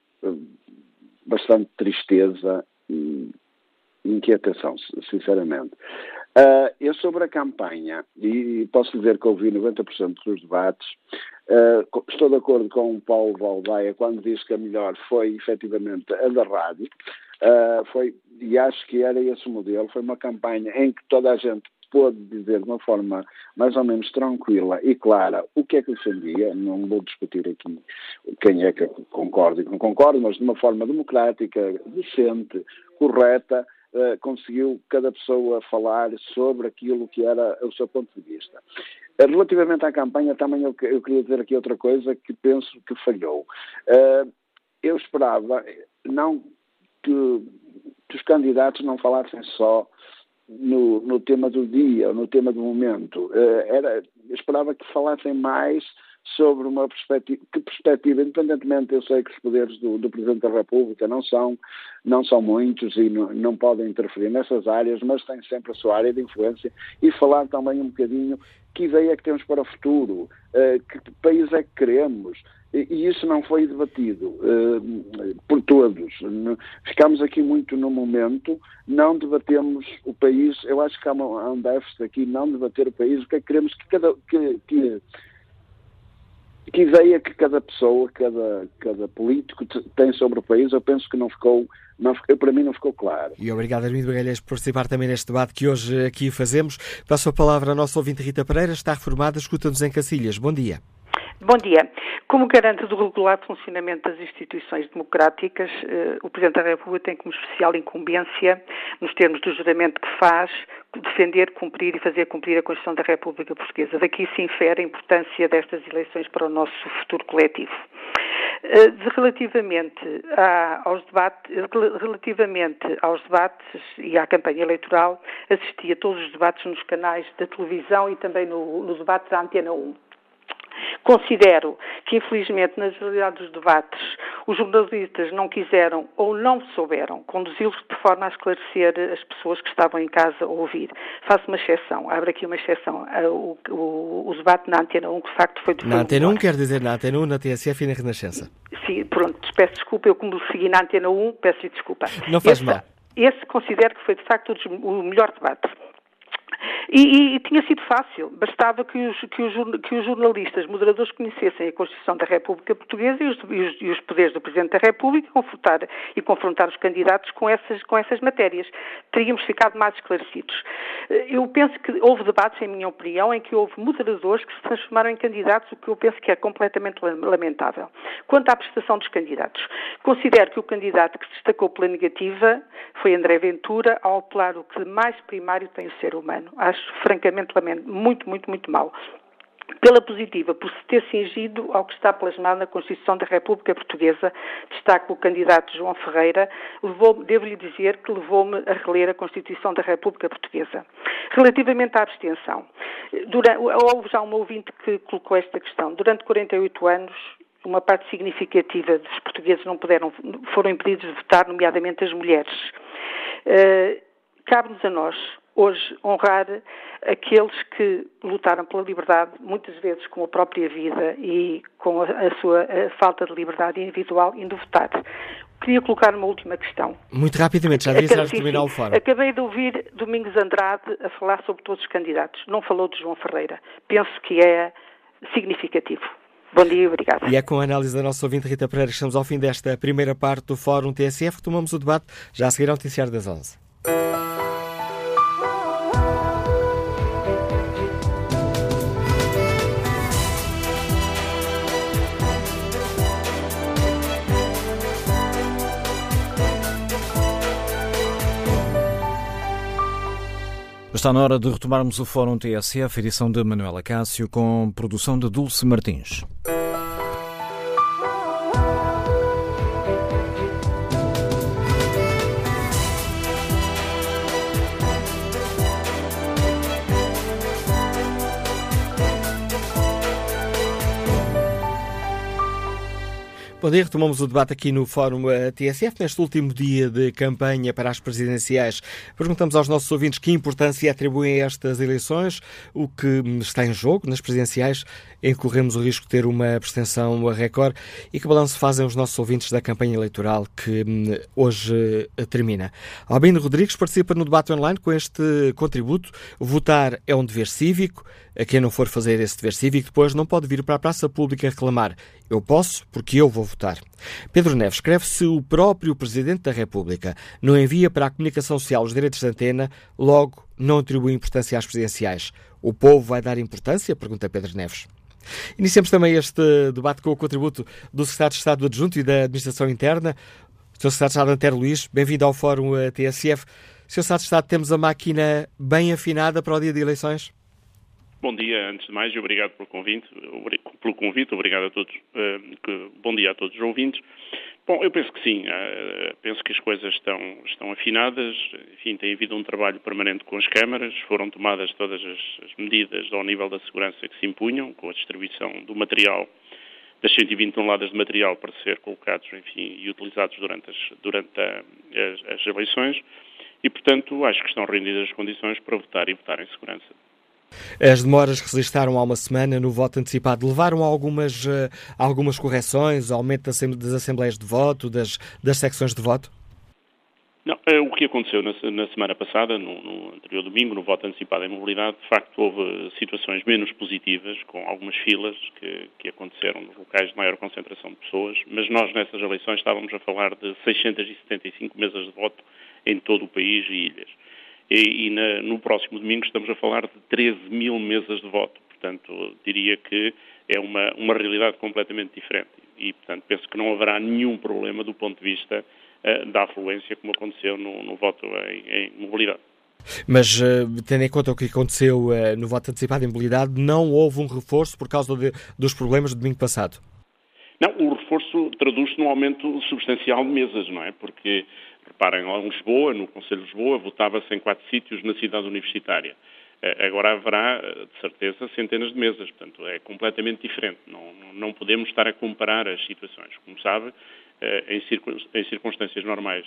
bastante tristeza e inquietação, sinceramente. Uh, eu sobre a campanha, e posso dizer que ouvi 90% dos debates, uh, estou de acordo com o Paulo Valdaia quando diz que a melhor foi efetivamente a da rádio, uh, foi, e acho que era esse o modelo, foi uma campanha em que toda a gente pôde dizer de uma forma mais ou menos tranquila e clara o que é que defendia, não vou discutir aqui quem é que concorda e não concorda, mas de uma forma democrática, decente, correta, uh, conseguiu cada pessoa falar sobre aquilo que era o seu ponto de vista. Uh, relativamente à campanha, também eu, eu, queria dizer aqui outra coisa que penso que falhou. Uh, eu esperava não que, que, os candidatos não falassem só no, no tema do dia, no tema do momento. era, eu esperava que falassem mais sobre uma perspectiva, que perspectiva, independentemente, eu sei que os poderes do, do Presidente da República não são, não são muitos e não, não, podem interferir nessas áreas, mas têm sempre a sua área de influência. E falar também um bocadinho que ideia é que temos para o futuro, uh, que país é que queremos, e, isso não foi debatido uh, por todos. Ficamos aqui muito no momento, não debatemos o país, eu acho que há, uma, há um déficit aqui, não debater o país, o que é que queremos que cada... Que, que, que ideia que cada pessoa, cada, cada político tem sobre o país, eu penso que não ficou, não, para mim não ficou claro. E obrigado, Armindo Bagalhães, por participar também neste debate que hoje aqui fazemos. Passo a palavra à nossa ouvinte Rita Pereira, está reformada, escuta-nos em Cacilhas. Bom dia. Bom dia. Como garante do regular funcionamento das instituições democráticas, eh, o Presidente da República tem como especial incumbência, nos termos do juramento que faz, defender, cumprir e fazer cumprir a Constituição da República Portuguesa. Daqui se infere a importância destas eleições para o nosso futuro coletivo. Eh, relativamente, aos debates, relativamente aos debates e à campanha eleitoral, assisti a todos os debates nos canais da televisão e também no, no debate da Antena 1. Considero que, infelizmente, na generalidade dos debates, os jornalistas não quiseram ou não souberam conduzi-los de forma a esclarecer as pessoas que estavam em casa a ouvir. Faço uma exceção, abro aqui uma exceção. O, o, o debate na Antena 1, que de facto foi... De na Antena 1 quer dizer na Antena 1, na TSF e na Renascença. Sim, pronto, peço desculpa, eu como segui na Antena 1, peço-lhe desculpa. Não faz esse, mal. Esse considero que foi de facto o melhor debate. E, e, tinha sido fácil, bastava que os, que, os, que os, jornalistas, moderadores, conhecessem a Constituição da República Portuguesa e os, e os, e os poderes do Presidente da República confrontar, e confrontar os candidatos com essas, com essas matérias. Teríamos ficado mais esclarecidos. Eu penso que houve debates, em minha opinião, em que houve moderadores que se transformaram em candidatos, o que eu penso que é completamente lamentável. Quanto à prestação dos candidatos, considero que o candidato que se destacou pela negativa foi André Ventura, ao apelar o que mais primário tem o ser humano. Acho francamente muito, muito, muito mal pela positiva, por se ter cingido ao que está plasmado na Constituição da República Portuguesa, destaco o candidato João Ferreira, devo-lhe dizer que levou-me a reler a Constituição da República Portuguesa. Relativamente à abstenção, durante, houve já um ouvinte que colocou esta questão. Durante 48 anos, uma parte significativa dos portugueses não puderam, foram impedidos de votar, nomeadamente as mulheres. Uh, Cabe-nos a nós, hoje, honrar aqueles que lutaram pela liberdade, muitas vezes com a própria vida e com a, sua falta de liberdade individual, indo votar. Queria colocar uma última questão. Muito rapidamente, já disse de terminar o fórum. Acabei de ouvir Domingos Andrade a falar sobre todos os candidatos. Não falou de João Ferreira. Penso que é significativo. Bom dia e obrigado. E é com a análise da nossa ouvinte Rita Pereira que estamos ao fim desta primeira parte do Fórum TSF. Retomamos o debate já a seguir ao noticiário das 11. Está na hora de retomarmos o Fórum TSF, edição de Manuela Cássio, com produção de Dulce Martins. Bom dia, retomamos o debate aqui no Fórum eh, TSF. Neste último dia de campanha para as presidenciais, perguntamos aos nossos ouvintes que importância atribuem a estas eleições, o que está em jogo nas presidenciais, em que corremos o risco de ter uma abstenção a recorde e que balanço fazem os nossos ouvintes da campanha eleitoral que hum, hoje eh, termina. Albino Rodrigues participa no debate online com este contributo. Votar é um dever cívico. A quem não for fazer esse dever cívico depois não pode vir para a praça pública reclamar. Eu posso porque eu vou votar. Pedro Neves escreve se o próprio Presidente da República não envia para a comunicação social os direitos de antena, logo não atribui importância às presidenciais. O povo vai dar importância? Pergunta Pedro Neves. Iniciamos também este debate com o contributo do Secretário de Estado Adjunto e da Administração Interna, o Sr. Secretário de Estado Antero Luís. Bem-vindo ao Fórum TSF. Sr. Secretário de Estado, temos a máquina bem afinada para o dia de eleições? Bom dia, antes de mais, e obrigado pelo convite. Pelo convite, obrigado a todos. Eh, bom dia a todos os ouvintes. Bom, eu penso que sim. Eh, penso que as coisas estão, estão afinadas. Enfim, tem havido um trabalho permanente com as câmaras. Foram tomadas todas as, as medidas ao nível da segurança que se impunham, com a distribuição do material, das 120 toneladas de material para ser colocados, enfim, e utilizados durante as, durante a, as, as eleições. E, portanto, acho que estão rendidas as condições para votar e votar em segurança. As demoras que registaram há uma semana no voto antecipado. Levaram a algumas, uh, algumas correções, aumento das assembleias de voto, das, das secções de voto? Não, é, o que aconteceu na, na semana passada, no, no, anterior domingo, no voto antecipado em mobilidade, de facto houve situações menos positivas, com algumas filas que, que aconteceram nos locais de maior concentração de pessoas, mas nós nessas eleições estávamos a falar de 675 mesas de voto em todo o país e ilhas e, e na, no próximo domingo estamos a falar de 13 mil mesas de voto. Portanto, diria que é uma, uma realidade completamente diferente. E, portanto, penso que não haverá nenhum problema do ponto de vista uh, da afluência, como aconteceu no, no voto em, em, mobilidade. Mas, uh, tendo em conta o que aconteceu uh, no voto antecipado em mobilidade, não houve um reforço por causa de, dos problemas do domingo passado? Não, o reforço traduz-se num aumento substancial de mesas, não é? Porque Reparem, em Lisboa, no Conselho de Lisboa, votava-se em quatro sítios na cidade universitária. Eh, agora haverá, eh, de certeza, centenas de mesas. Portanto, é completamente diferente. Não, não podemos estar a comparar as situações. Como sabe, eh, em circunstâncias normais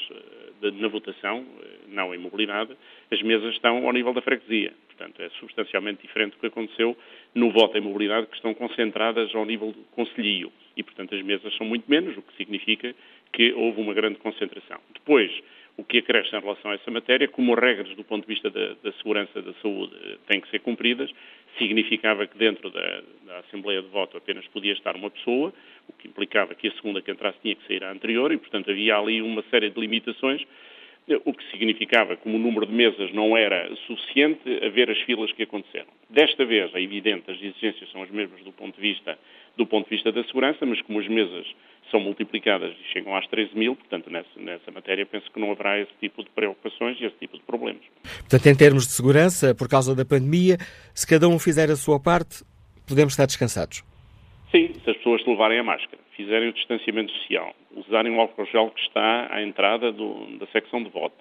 na votação, não em mobilidade, as mesas estão ao nível da freguesia. Portanto, é substancialmente diferente do que aconteceu no voto em mobilidade, que estão concentradas ao nível do conselhio. E, portanto, as mesas são muito menos, o que significa que houve uma grande concentração. Depois, o que acresce em relação a essa matéria, como regras do ponto de vista da, da segurança da saúde eh, têm que ser cumpridas, significava que dentro da, da, Assembleia de Voto apenas podia estar uma pessoa, o que implicava que a segunda que entrasse tinha que sair à anterior e, portanto, havia ali uma série de limitações, o que significava, como o número de mesas não era suficiente, haver as filas que aconteceram. Desta vez, é evidente, as exigências são as mesmas do ponto de vista, do ponto de vista da segurança, mas como as mesas são multiplicadas e chegam às 13 mil, portanto, nessa, nessa matéria penso que não haverá esse tipo de preocupações e esse tipo de problemas. Portanto, em termos de segurança, por causa da pandemia, se cada um fizer a sua parte, podemos estar descansados? Sim, se as pessoas levarem a máscara, fizerem o distanciamento social, usarem o álcool gel que está à entrada do, da secção de voto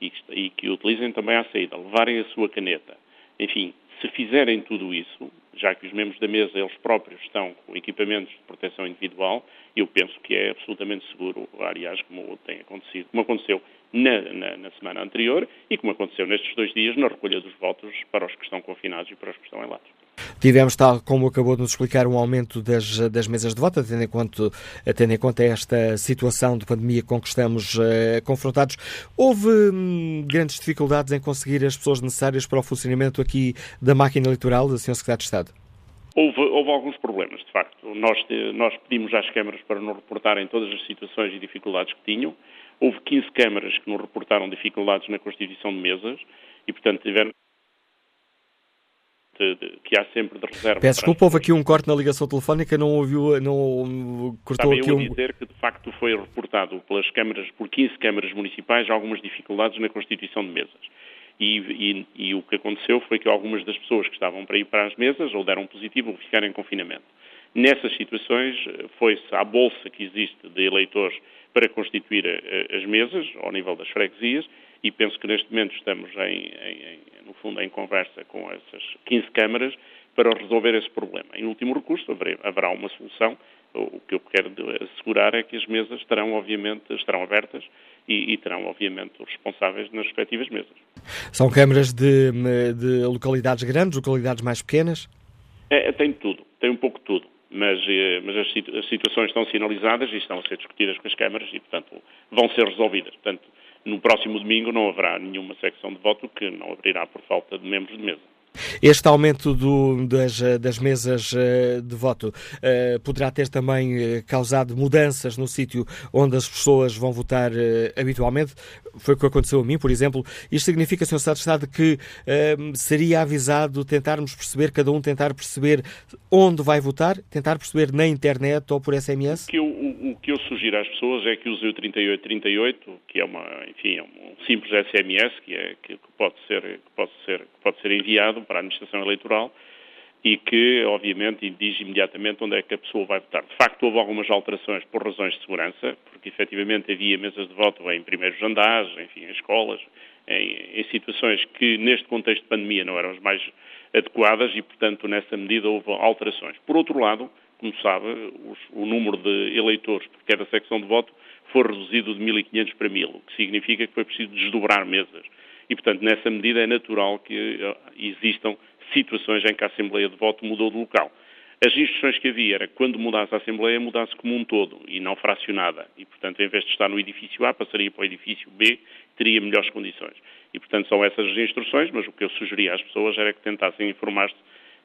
e que, e que utilizem também à saída, levarem a sua caneta, enfim, se fizerem tudo isso, já que os membros da mesa, eles próprios, estão com equipamentos de proteção individual, eu penso que é absolutamente seguro, aliás, como tem acontecido, como aconteceu na, na, na, semana anterior e como aconteceu nestes dois dias na recolha dos votos para os que estão confinados e para os que estão em latos. Tivemos, tal como acabou de nos explicar, um aumento das, das mesas de voto, tendo em, conta, tendo em conta esta situação de pandemia com que estamos uh, confrontados. Houve hum, grandes dificuldades em conseguir as pessoas necessárias para o funcionamento aqui da máquina eleitoral, Sr. Secretário de Estado? Houve, houve, alguns problemas, de facto. Nós, nós, pedimos às câmaras para nos reportarem todas as situações e dificuldades que tinham. Houve 15 câmaras que nos reportaram dificuldades na constituição de mesas e, portanto, tiveram de, de, que há sempre de reserva. Peço desculpa, houve aqui um corte na ligação telefónica, não ouviu, não cortou Estava aqui eu um... dizer que de facto foi reportado pelas câmaras, por 15 câmaras municipais, algumas dificuldades na constituição de mesas. E, e, e, o que aconteceu foi que algumas das pessoas que estavam para ir para as mesas ou deram positivo ou ficaram em confinamento. Nessas situações, foi-se à bolsa que existe de eleitores para constituir a, as mesas, ao nível das freguesias, e penso que neste momento estamos, em, em, no fundo, em conversa com essas 15 câmaras para resolver esse problema. Em último recurso, haverá uma solução. O que eu quero assegurar é que as mesas estarão, obviamente, estarão abertas e, e terão, obviamente, os responsáveis nas respectivas mesas. São câmaras de, de localidades grandes, localidades mais pequenas? É, tem tudo, tem um pouco de tudo. Mas, eh, mas as, as situações estão sinalizadas e estão a ser discutidas com as câmaras e, portanto, vão ser resolvidas. Portanto, no próximo domingo não haverá nenhuma secção de voto que não abrirá por falta de membros de mesa. Este aumento do, das, das, mesas eh, de voto uh, poderá ter também causado mudanças no sítio onde as pessoas vão votar habitualmente. Foi o que aconteceu a mim, por exemplo. Isto significa, Sr. Estado de Estado, que seria avisado tentarmos perceber, cada um tentar perceber onde vai votar, tentar perceber na internet ou por SMS? O que eu, o, o que eu sugiro às pessoas é que use o 3838, que é, uma, enfim, é um simples SMS que, é, que pode, ser, que pode, ser, que pode ser enviado para a administração eleitoral e que, obviamente, diz imediatamente onde é que a pessoa vai votar. De facto, houve algumas alterações por razões de segurança, porque efetivamente havia mesas de voto em primeiros andares, enfim, em escolas, em, em situações que neste contexto de pandemia não eram as mais adequadas e, portanto, nessa medida houve alterações. Por outro lado, como sabe, os, o número de eleitores por cada secção de voto foi reduzido de 1.500 para 1.000, o que significa que foi preciso desdobrar mesas. E, portanto, nessa medida é natural que eh, existam situações em que a Assembleia de Voto mudou de local. As instruções que havia era quando mudasse a Assembleia, mudasse como um todo e não fracionada. E, portanto, em vez de estar no edifício A, passaria para o edifício B, teria melhores condições. E, portanto, são essas as instruções, mas o que eu sugeria às pessoas era que tentassem informar-se,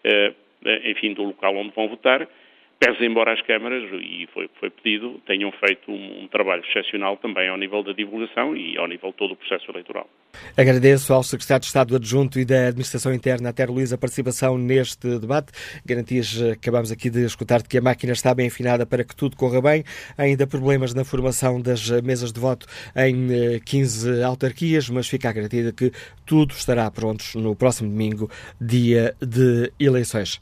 eh, eh enfim, do local onde vão votar, Pese embora as câmaras, e foi, foi pedido, tenham feito um, um, trabalho excepcional também ao nível da divulgação e ao nível de todo o processo eleitoral. Agradeço ao Secretário de Estado Adjunto e da Administração Interna, Terra Luís, a participação neste debate. Garantias, acabamos aqui de escutar de que a máquina está bem afinada para que tudo corra bem. Ainda problemas na formação das mesas de voto em 15 eh, autarquias, mas fica a garantida que tudo estará pronto no próximo domingo, dia de eleições.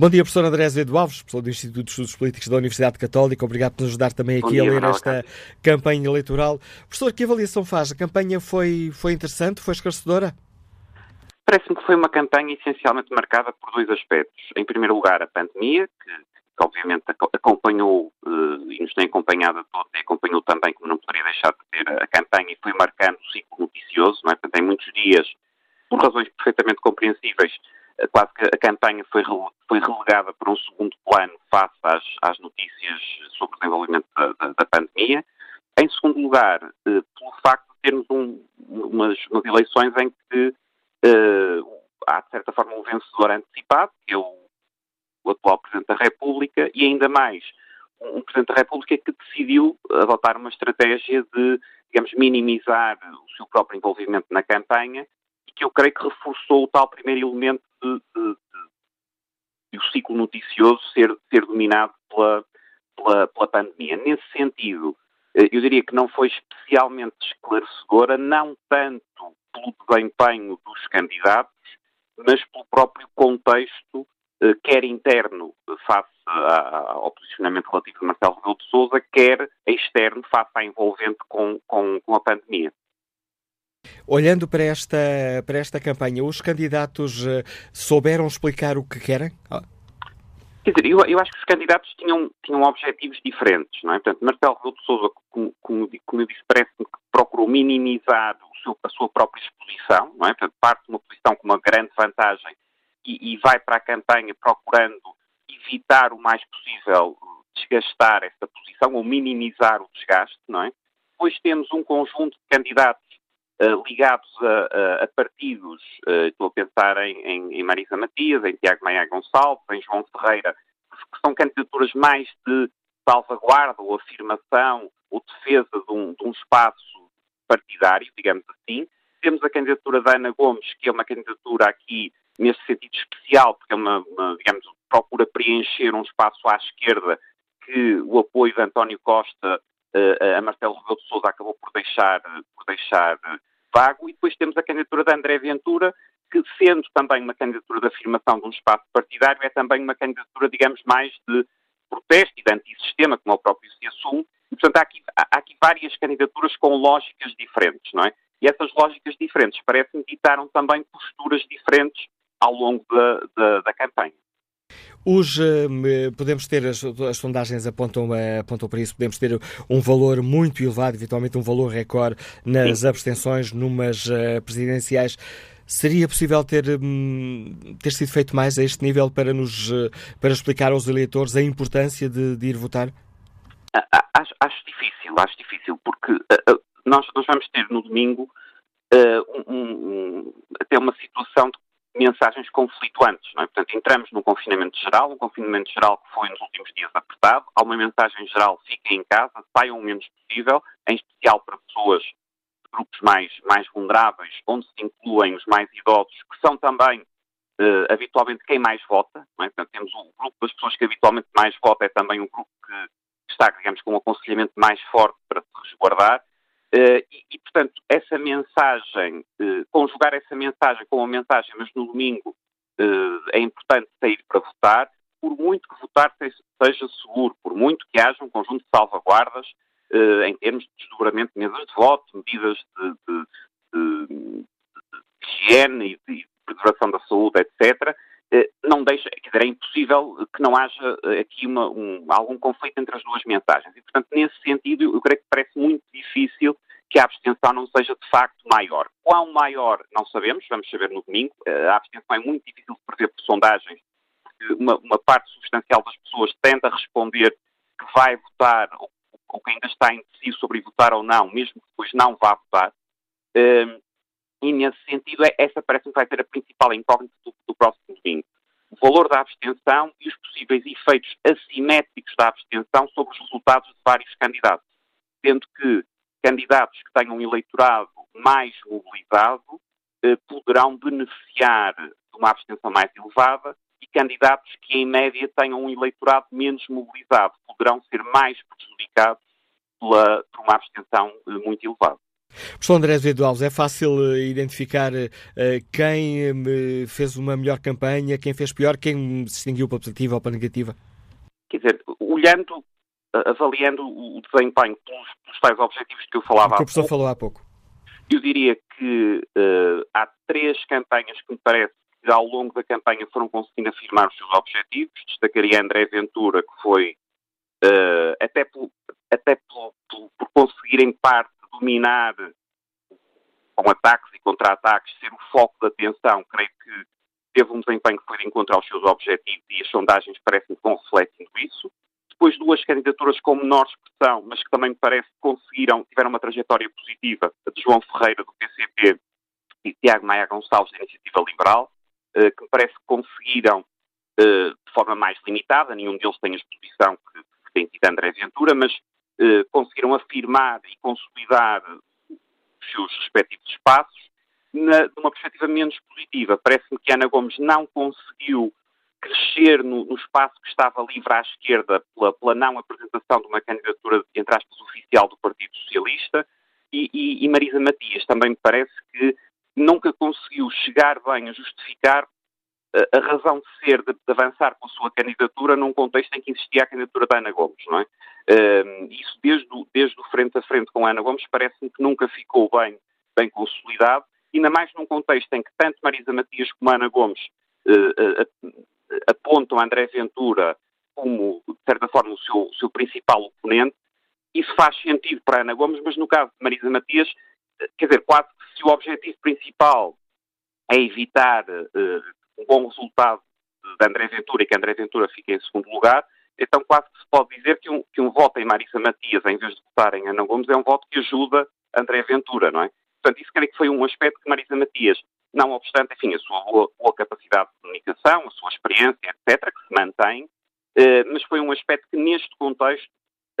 Bom dia, professor André Azevedo Alves, professor do Instituto de Estudos Políticos da Universidade Católica. Obrigado por nos ajudar também aqui dia, a ler esta campanha eleitoral. Professor, que avaliação faz? A campanha foi, foi interessante, foi esclarecedora? Parece-me que foi uma campanha essencialmente marcada por dois aspectos. Em primeiro lugar, a pandemia, que, que obviamente acompanhou uh, e nos tem acompanhado a todos e acompanhou também, como não poderia deixar de ter, a campanha e foi marcando o ciclo noticioso, não é? Portanto, em muitos dias, por razões perfeitamente compreensíveis, quase que a campanha foi, foi relegada para um segundo plano face às, às notícias sobre o desenvolvimento da, da, da, pandemia. Em segundo lugar, eh, pelo facto de termos um, umas, umas, eleições em que uh, há, de certa forma, um vencedor antecipado, que é o, o atual Presidente da República, e ainda mais um Presidente da República que decidiu adotar uma estratégia de, digamos, minimizar o seu próprio envolvimento na campanha que eu creio que reforçou o tal primeiro elemento de, de, de o ciclo noticioso ser, ser dominado pela, pela, pela pandemia. Nesse sentido, eh, eu diria que não foi especialmente esclarecedora, não tanto pelo desempenho dos candidatos, mas pelo próprio contexto, eh, quer interno face ao posicionamento relativo de Marcelo Rebelo de Sousa, quer externo face à envolvente com, com, com a pandemia. Olhando para esta, para esta campanha, os candidatos eh, souberam explicar o que querem? Quer dizer, eu, eu, acho que os candidatos tinham, tinham objetivos diferentes, não é? Portanto, Marcelo Rebelo de Sousa, como, como, como eu disse, parece-me que procurou minimizar seu, a sua própria exposição, não é? Portanto, parte de uma posição com uma grande vantagem e, e vai para a campanha procurando evitar o mais possível desgastar essa posição ou minimizar o desgaste, não é? Depois temos um conjunto de candidatos ligados a, a, a partidos, uh, estou a pensar em, em, em, Marisa Matias, em Tiago Maia Gonçalves, em João Ferreira, que são candidaturas mais de salvaguarda ou afirmação ou defesa de um, de um espaço partidário, digamos assim. Temos a candidatura da Ana Gomes, que é uma candidatura aqui nesse sentido especial, porque é uma, uma, digamos, procura preencher um espaço à esquerda que o apoio de António Costa uh, a Marcelo Rebelo de Sousa acabou por deixar, por deixar vago, e depois temos a candidatura de André Ventura, que sendo também uma candidatura de afirmação de um espaço partidário, é também uma candidatura, digamos, mais de protesto e de antissistema, como o próprio se assume, e, portanto, há aqui, há aqui várias candidaturas com lógicas diferentes, não é? E essas lógicas diferentes parece-me ditaram também posturas diferentes ao longo da, da, da campanha. Os, eh, podemos ter, as, as sondagens apontam, eh, apontam para isso, podemos ter um valor muito elevado, eventualmente um valor recorde nas Sim. abstenções numas uh, presidenciais. Seria possível ter, um, ter sido feito mais a este nível para, nos, para explicar aos eleitores a importância de, de ir votar? Acho, acho, difícil, acho difícil, porque nós, nós vamos ter no domingo uh, um, um, até uma situação de mensagens conflituantes. Não é? Portanto, entramos num confinamento geral, um confinamento geral que foi nos últimos dias apertado. Há uma mensagem geral: fiquem em casa, saiam o menos possível, em especial para pessoas de grupos mais, mais vulneráveis, onde se incluem os mais idosos, que são também uh, habitualmente quem mais vota. É? Portanto, temos o grupo das pessoas que habitualmente mais vota, é também um grupo que está, digamos, com um aconselhamento mais forte para se resguardar. Uh, e, e, portanto, essa mensagem, uh, conjugar essa mensagem com uma mensagem, mas no domingo uh, é importante sair para votar, por muito que votar seja seguro, por muito que haja um conjunto de salvaguardas em termos de desdobramento de mesas de voto, medidas de, de, de, de higiene e de preservação da saúde, etc., não deixa, quer dizer, é impossível que não haja aqui uma, um, algum conflito entre as duas mensagens. E, portanto, nesse sentido, eu creio que parece muito difícil que a abstenção não seja de facto maior. Quão maior, não sabemos, vamos saber no domingo. A abstenção é muito difícil de prever por sondagens, porque uma, uma parte substancial das pessoas tenta responder que vai votar ou, ou que ainda está indeciso sobre votar ou não, mesmo que depois não vá votar. E nesse sentido, é, essa parece-me que vai ser a principal incógnita do, do próximo domingo. O valor da abstenção e os possíveis efeitos assimétricos da abstenção sobre os resultados de vários candidatos. Sendo que candidatos que tenham um eleitorado mais mobilizado eh, poderão beneficiar de uma abstenção mais elevada e candidatos que, em média, tenham um eleitorado menos mobilizado poderão ser mais prejudicados pela, por uma abstenção eh, muito elevada. Professor André Azevedo Alves, é fácil eh, identificar uh, quem uh, fez uma melhor campanha, quem fez pior, quem se distinguiu para positiva ou para negativa? Quer dizer, olhando avaliando o desempenho pelos, pelos tais objetivos que eu falava que o professor falou há pouco. Eu diria que uh, há três campanhas que me parece que ao longo da campanha foram conseguindo afirmar os seus objetivos. Destacaria André Ventura, que foi, uh, até, por, até por, por, por conseguir em parte dominar com ataques e contra-ataques, ser o foco da atenção, creio que teve um desempenho que foi de encontro aos seus objetivos e as sondagens parecem que vão refletindo isso. depois duas candidaturas com menor expressão, mas que também me parece que conseguiram, tiveram uma trajetória positiva, a de João Ferreira, do PCP, e Tiago Maia Gonçalves, da Iniciativa Liberal, uh, que me parece que conseguiram, uh, de forma mais limitada, nenhum deles tem a exposição que tem tido André Ventura, mas uh, conseguiram afirmar e consolidar os seus respectivos espaços na, numa perspectiva menos positiva. Parece-me que Ana Gomes não conseguiu crescer no, no, espaço que estava livre à esquerda pela, pela, não apresentação de uma candidatura, entre aspas, oficial do Partido Socialista, e, e, e Marisa Matias também me parece que nunca conseguiu chegar bem a justificar a, eh, a razão de ser de, de, avançar com a sua candidatura num contexto em que existia a candidatura da Ana Gomes, não é? Isso desde o, desde o frente a frente com a Ana Gomes parece-me que nunca ficou bem, bem consolidado, ainda mais num contexto em que tanto Marisa Matias como a Ana Gomes uh, uh, apontam André Ventura como, de certa forma, o seu, o seu principal oponente, isso faz sentido para Ana Gomes, mas no caso de Marisa Matias, quer dizer, quase que se o objetivo principal é evitar uh, um bom resultado de André Ventura e que André Ventura fique em segundo lugar, então quase que se pode dizer que um, que um voto em Marisa Matias, em vez de votar em Ana Gomes, é um voto que ajuda André Ventura, não é? Portanto, isso creio que foi um aspecto que Marisa Matias, não obstante, enfim, a sua boa, boa capacidade de comunicação, a sua experiência, etc., que se mantém, eh, mas foi um aspecto que, neste contexto,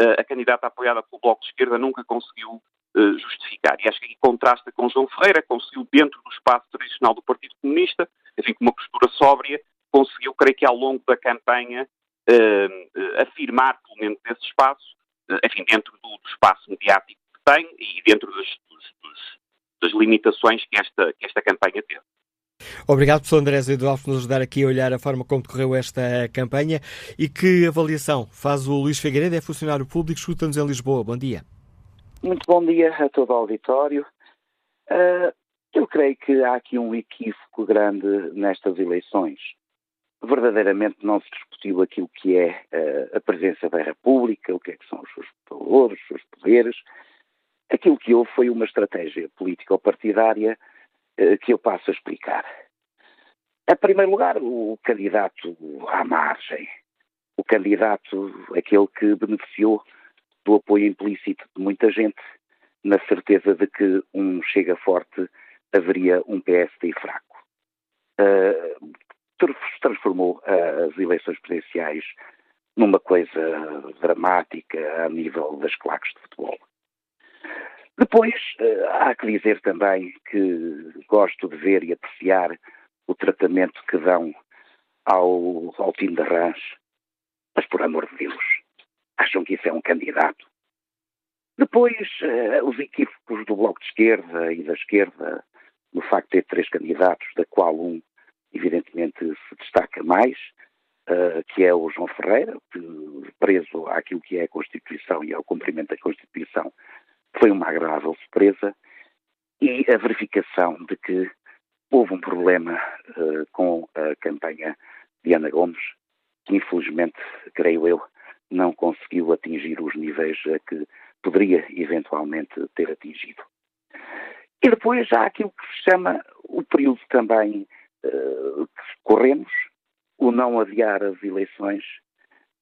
eh, a candidata apoiada pelo Bloco de Esquerda nunca conseguiu eh, justificar. E acho que aqui contrasta com João Ferreira, conseguiu, dentro do espaço tradicional do Partido Comunista, enfim, com uma postura sóbria, conseguiu, creio que ao longo da campanha, eh, afirmar, pelo menos, esse espaço, enfim, dentro do, do, espaço mediático que tem e dentro dos, dos, das limitações que esta, que esta campanha teve. Obrigado, professor André Eduardo, por nos ajudar aqui a olhar a forma como decorreu esta campanha e que avaliação faz o Luís Figueiredo, é funcionário público, escuta-nos em Lisboa. Bom dia. Muito bom dia a todo o auditório. Uh, eu creio que há aqui um equívoco grande nestas eleições. Verdadeiramente não se discutiu aquilo que é uh, a presença da República, o que é que são os seus valores, os seus poderes. Aquilo que houve foi uma estratégia político-partidária uh, que eu passo a explicar. Em primeiro lugar, o candidato à margem, o candidato, aquele que beneficiou do apoio implícito de muita gente, na certeza de que um Chega Forte haveria um PSD fraco. Uh, transformou as eleições presidenciais numa coisa dramática a nível das claques de futebol. Depois, uh, há que dizer também que gosto de ver e apreciar o tratamento que dão ao, ao time de Rãs, mas por amor de Deus, acham que isso é um candidato. Depois, uh, os equívocos do Bloco de Esquerda e da esquerda, no facto de ter três candidatos, da qual um, evidentemente, se destaca mais, uh, que é o João Ferreira, que, preso àquilo que é a Constituição e ao cumprimento da Constituição, foi uma agradável surpresa, e a verificação de que houve um problema uh, com a campanha de Ana Gomes, que infelizmente, creio eu, não conseguiu atingir os níveis a que poderia eventualmente ter atingido. E depois há aquilo que se chama o período também uh, que corremos, o não adiar as eleições.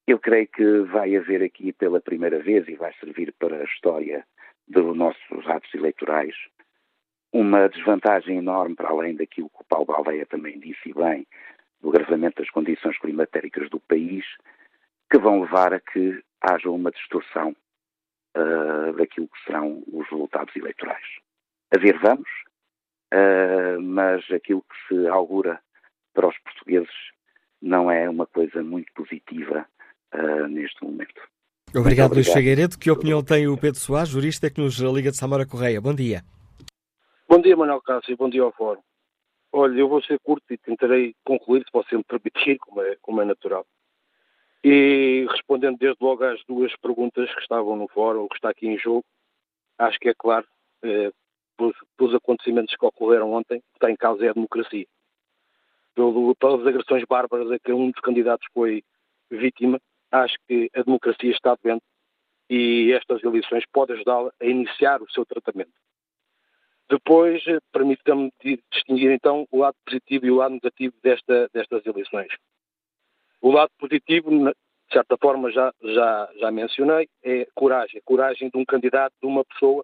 Eu creio que vai haver aqui pela primeira vez, e vai servir para a história dos nossos atos eleitorais, uma desvantagem enorme para além daquilo que o Paulo Baldeia também disse bem, do agravamento das condições climatéricas do país, que vão levar a que haja uma distorção uh, daquilo que serão os resultados eleitorais. A ver, vamos, uh, mas aquilo que se augura para os portugueses não é uma coisa muito positiva uh, neste momento. Obrigado, Luís Figueiredo. Que opinião tem o Pedro Soares, jurista que nos liga de Samora Correia? Bom dia. Bom dia, Manuel Cássio. Bom dia ao Fórum. Olha, eu vou ser curto e tentarei concluir, se você me permitir, como é, como é natural. E respondendo desde logo às duas perguntas que estavam no fórum, que está aqui em jogo, acho que é claro, eh, pelos, acontecimentos que ocorreram ontem, que está em causa é a democracia. Pelo, pelas agressões bárbaras a que um dos candidatos foi vítima, acho que a democracia está doente e estas eleições podem ajudá-la a iniciar o seu tratamento. Depois, eh, permita-me distinguir então o lado positivo e o lado negativo desta, destas eleições. O lado positivo de certa forma já, já, já mencionei, é coragem. Coragem de um candidato, de uma pessoa,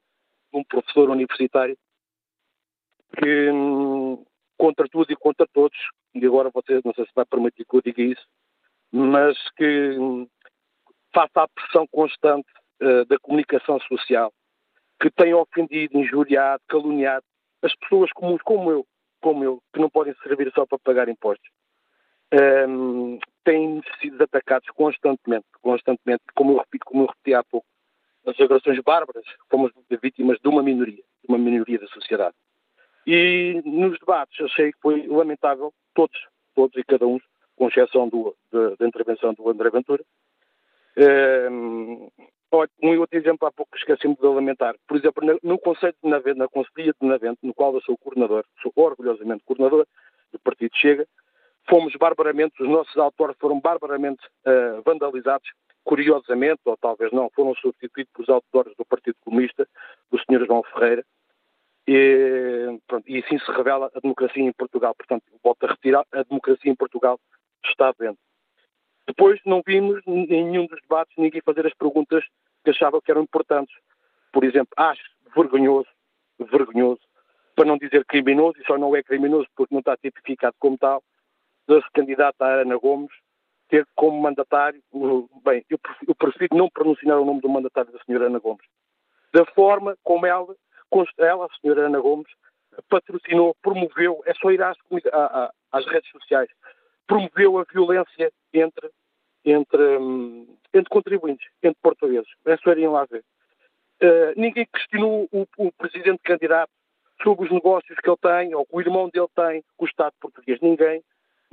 um professor universitário que, hum, contra tudo e contra todos, e agora você não sei se vai permitir que eu diga isso, mas que hum, faça a pressão constante uh, da comunicação social, que tem ofendido, injuriado, caluniado as pessoas comuns como eu, como eu, que não podem servir só para pagar impostos. Um, têm sido atacados constantemente, constantemente, como eu repito, como eu repeti há pouco, as agressões bárbaras, fomos vítimas de uma minoria, de uma minoria da sociedade. E nos debates achei que foi lamentável, todos, todos e cada um, com exceção do, da, da intervenção do André Ventura. Um, um outro exemplo há pouco esqueci-me de lamentar. Por exemplo, no Conselho de Navente, na Conselhia de Navente, no qual eu sou coordenador, sou orgulhosamente coordenador do Partido Chega, fomos barbaramente, os nossos autores foram barbaramente uh, vandalizados, curiosamente, ou talvez não, foram substituídos pelos autores do Partido Comunista, do Sr. João Ferreira, e, pronto, e assim se revela a democracia em Portugal. Portanto, volto a retirar, a democracia em Portugal está dentro. Depois não vimos em nenhum dos debates ninguém fazer as perguntas que achava que eram importantes. Por exemplo, acho vergonhoso, vergonhoso, para não dizer criminoso, e só não é criminoso porque não está tipificado como tal, da candidata Ana Gomes ter como mandatário, bem, eu prefiro, não pronunciar o nome do mandatário da senhora Ana Gomes, da forma como ela, ela, a senhora Ana Gomes, patrocinou, promoveu, é só ir às, às redes sociais, promoveu a violência entre, entre, hum, entre contribuintes, entre portugueses. É só irem lá ver. Uh, ninguém questionou o, o, presidente candidato sobre os negócios que ele tem, ou que o irmão dele tem com o Estado português. Ninguém,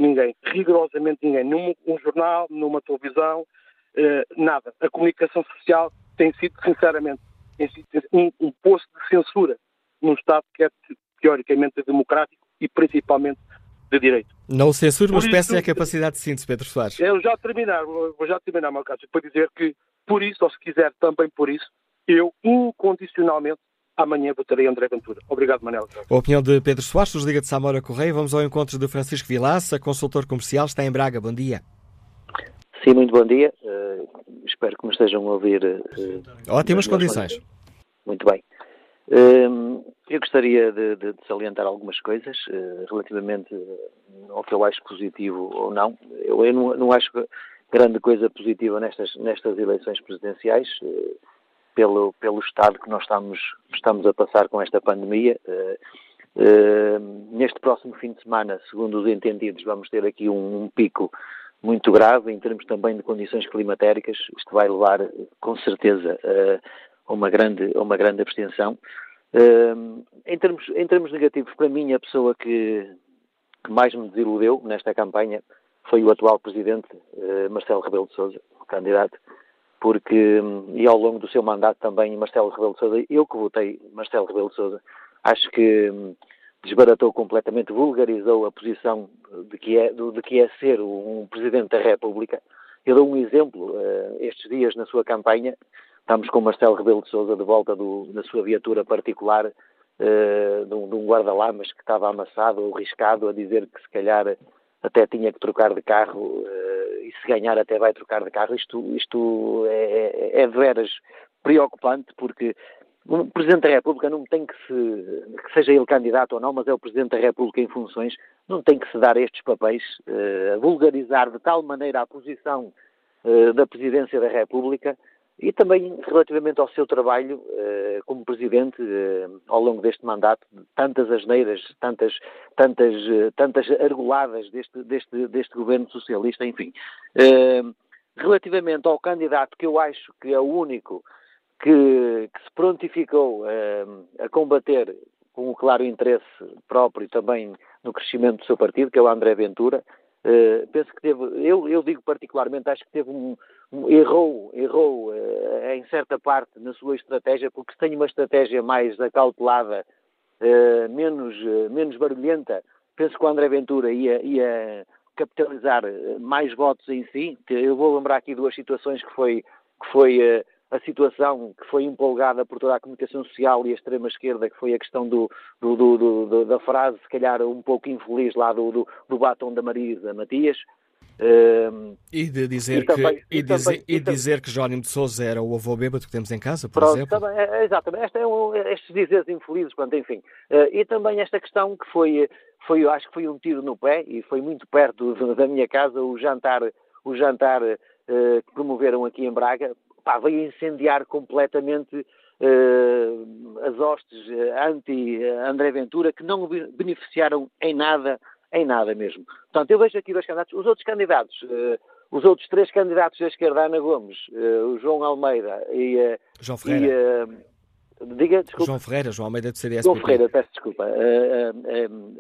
ninguém, rigorosamente ninguém. Num um jornal, numa televisão, uh, nada. A comunicação social tem sido, sinceramente, tem sido um, um posto de censura num Estado que é teoricamente democrático e principalmente de direito. Não censuro, mas peço-lhe a capacidade de síntese, Pedro Soares. Eu já terminar, vou já terminar, meu caso, para dizer que, por isso, ou se quiser também por isso, eu incondicionalmente amanhã votarei André Ventura. Obrigado, Manel. A opinião de Pedro Soares, dos Liga de Samora Correia. Vamos ao encontro de Francisco Vilaça, consultor comercial, está em Braga. Bom dia. Sim, muito bom dia. Uh, espero que me estejam a ouvir. Uh, Ótimas condições. Muito bem. Uh, eu gostaria de, de, de, salientar algumas coisas uh, relativamente ao que eu acho positivo ou não. Eu, eu não, não, acho grande coisa positiva nestas, nestas eleições presidenciais, uh, pelo, pelo estado que nós estamos, estamos a passar com esta pandemia. Uh, neste próximo fim de semana, segundo os entendidos, vamos ter aqui um, um pico muito grave em termos também de condições climatéricas. Isto vai levar, com certeza, a uma grande, uma grande abstenção. Uh, em, termos, em termos negativos, para mim, a pessoa que, que mais me desiludeu nesta campanha foi o atual presidente, Marcelo Rebelo de Sousa, candidato, porque, um, e ao longo do seu mandato também, Marcelo Rebelo de Sousa, eu que votei Marcelo Rebelo de Sousa, acho que um, desbaratou completamente, vulgarizou a posição de que é, de que é ser um presidente da República. Eu dou um exemplo, uh, estes dias na sua campanha, Estamos com Marcelo Rebelo de Sousa de volta do, na sua viatura particular uh, de um, um guarda-lamas que estava amassado ou riscado a dizer que se calhar até tinha que trocar de carro uh, e se ganhar até vai trocar de carro. Isto, isto é, é, é de veras preocupante porque o Presidente da República não tem que se, que seja ele candidato ou não, mas é o Presidente da República em funções, não tem que se dar estes papéis, a vulgarizar de tal maneira a posição uh, da Presidência da República e também relativamente ao seu trabalho eh, como presidente eh, ao longo deste mandato, tantas asneiras, tantas, tantas, eh, tantas argoladas deste, deste, deste governo socialista, enfim. relativamente ao candidato que eu acho que é o único que, que se prontificou a combater com o claro interesse próprio também no crescimento do seu partido, que é o André Ventura, Uh, penso que teve, eu, eu digo particularmente, acho que teve um, um errou, errou uh, em certa parte na sua estratégia, porque se tem uma estratégia mais acautelada, uh, menos, menos barulhenta, penso que o André Ventura ia, ia capitalizar mais votos em si. Eu vou lembrar aqui duas situações que foi, que foi a situação que foi empolgada por toda a comunicação social e a extrema-esquerda, que foi a questão do, do, do, da frase, se calhar um pouco infeliz lá do, do, batom da Marisa Matias, Uh, e de dizer, e que, também, e, dizer, também, e dizer que Jónimo de Souza era o avô bêbado que temos em casa, por pronto, exemplo? Também, é, exatamente. Este é um, estes dizeres infelizes, quanto enfim. Uh, e também esta questão que foi, foi, acho que foi um tiro no pé e foi muito perto da minha casa o jantar, o jantar uh, que promoveram aqui em Braga. Pá, veio incendiar completamente uh, as hostes anti-André Ventura que não beneficiaram em nada em nada mesmo. Portanto, eu vejo aqui dois candidatos. Os outros candidatos, uh, os outros três candidatos da esquerda, Ana Gomes, uh, o João Almeida e... Uh, João Ferreira. E, diga, desculpa. João Ferreira, João Almeida de CDS. João Ferreira, peço desculpa.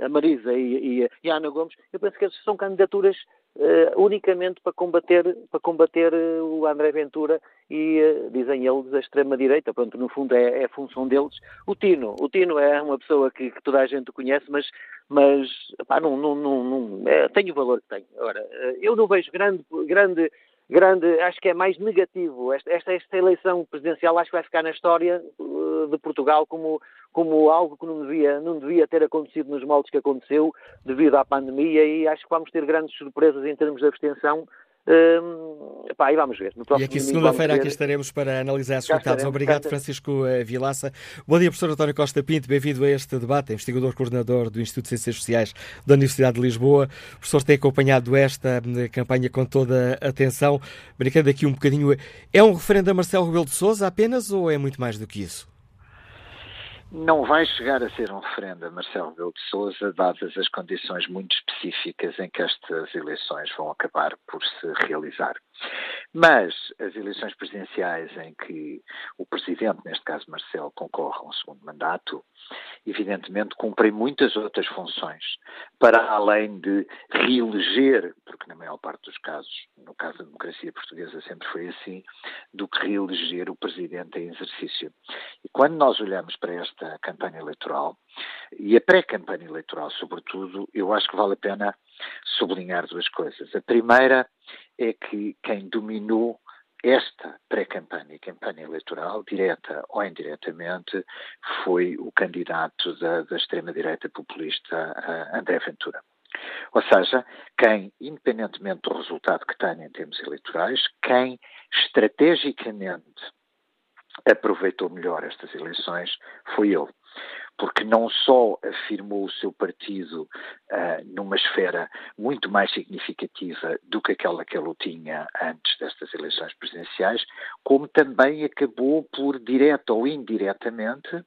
a Marisa e, e, e, a Ana Gomes, eu penso que são candidaturas uh, unicamente para combater, para combater uh, o André Ventura e, uh, dizem eles, a extrema-direita. Pronto, no fundo é, é, a função deles. O Tino, o Tino é uma pessoa que, que toda a gente conhece, mas, mas pá, não, não, não, não é, tem o valor que tem. Agora, eu não vejo grande, grande grande, acho que é mais negativo. Esta, esta, esta, eleição presidencial acho que vai ficar na história uh, de Portugal como, como algo que não devia, não devia ter acontecido nos moldes que aconteceu devido à pandemia e acho que vamos ter grandes surpresas em termos de abstenção E vamos ver. e aqui segunda-feira aqui estaremos para analisar os resultados. Obrigado, Francisco eh, Vilaça. Bom dia, professor António Costa Pinto. Bem-vindo a este debate. Investigador coordenador do Instituto de Ciências Sociais da Universidade de Lisboa. O professor tem acompanhado esta eh, campanha com toda a atenção. Brincando aqui um bocadinho, é um referendo a Marcelo Rebelo de Sousa apenas ou é muito mais do que isso? Não vai chegar a ser um referendo Marcelo Rebelo de Sousa, dadas as condições muito específicas em que estas eleições vão acabar por se realizar. Mas as eleições presidenciais em que o Presidente, neste caso Marcelo, concorre a um segundo mandato, evidentemente cumprem muitas outras funções, para além de reeleger, porque na maior parte dos casos, no caso da democracia portuguesa sempre foi assim, do que reeleger o Presidente em exercício. E quando nós olhamos para esta campanha eleitoral, e a pré-campanha eleitoral, sobretudo, eu acho que vale a pena sublinhar duas coisas. A primeira é que quem dominou esta pré-campanha e campanha eleitoral, direta ou indiretamente, foi o candidato da, da extrema-direita populista André Ventura. Ou seja, quem, independentemente do resultado que tenha em termos eleitorais, quem estrategicamente aproveitou melhor estas eleições foi ele porque não só afirmou o seu partido uh, numa esfera muito mais significativa do que aquela que ele tinha antes destas eleições presidenciais, como também acabou por, direta ou indiretamente,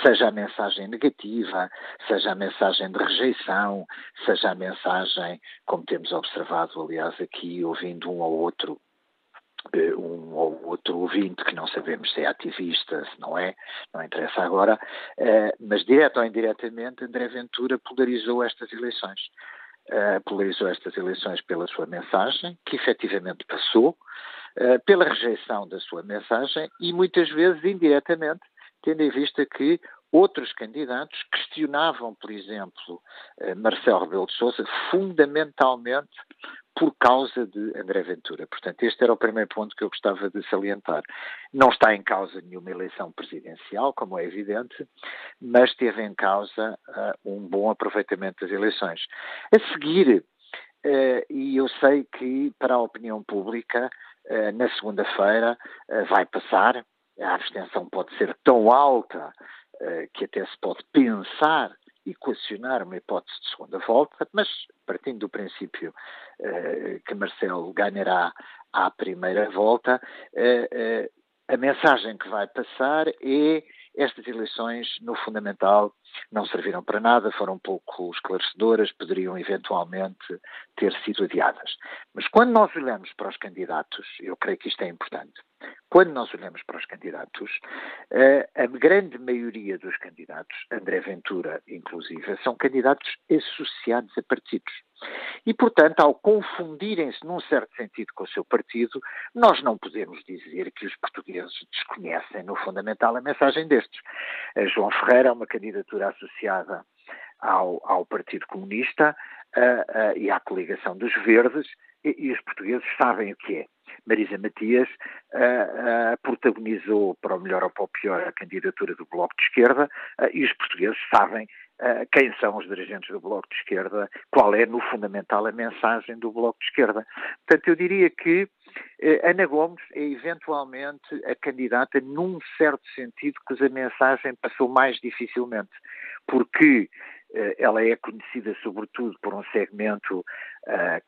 seja a mensagem negativa, seja a mensagem de rejeição, seja a mensagem, como temos observado, aliás, aqui, ouvindo um ou outro um ou outro ouvinte que não sabemos se é ativista, se não é, não interessa agora, eh, mas direto ou indiretamente André Ventura polarizou estas eleições. Eh, polarizou estas eleições pela sua mensagem, que efetivamente passou, pela rejeição da sua mensagem e muitas vezes indiretamente, tendo em vista que outros candidatos questionavam, por exemplo, Marcelo Rebelo de Sousa, fundamentalmente por causa de André Ventura. Portanto, este era o primeiro ponto que eu gostava de salientar. Não está em causa nenhuma eleição presidencial, como é evidente, mas teve em causa uh, um bom aproveitamento das eleições. A seguir, uh, e eu sei que para a opinião pública, uh, na segunda-feira vai passar, a abstenção pode ser tão alta que até se pode pensar equacionar uma hipótese de segunda volta, mas partindo do princípio eh, que Marcelo ganhará à primeira volta, eh, eh, a mensagem que vai passar é estas eleições, no fundamental, não serviram para nada, foram pouco esclarecedoras, poderiam eventualmente ter sido adiadas. Mas quando nós olhamos para os candidatos, eu creio que isto é importante, quando nós olhamos para os candidatos, eh, a grande maioria dos candidatos, André Ventura inclusive, são candidatos associados a partidos. E, portanto, ao confundirem-se num certo sentido com o seu partido, nós não podemos dizer que os portugueses desconhecem, no fundamental, a mensagem destes. A João Ferreira é uma candidatura associada ao, ao Partido Comunista uh, uh, e à coligação dos Verdes, e, e, os portugueses sabem o que é. Marisa Matias uh, protagonizou, para o melhor ou para o pior, a candidatura do Bloco de Esquerda, e os portugueses sabem uh, quem são os dirigentes do Bloco de Esquerda, qual é, no fundamental, a mensagem do Bloco de Esquerda. Portanto, eu diria que uh, Ana Gomes é eventualmente a candidata num certo sentido que a mensagem passou mais dificilmente, porque uh, ela é conhecida sobretudo por um segmento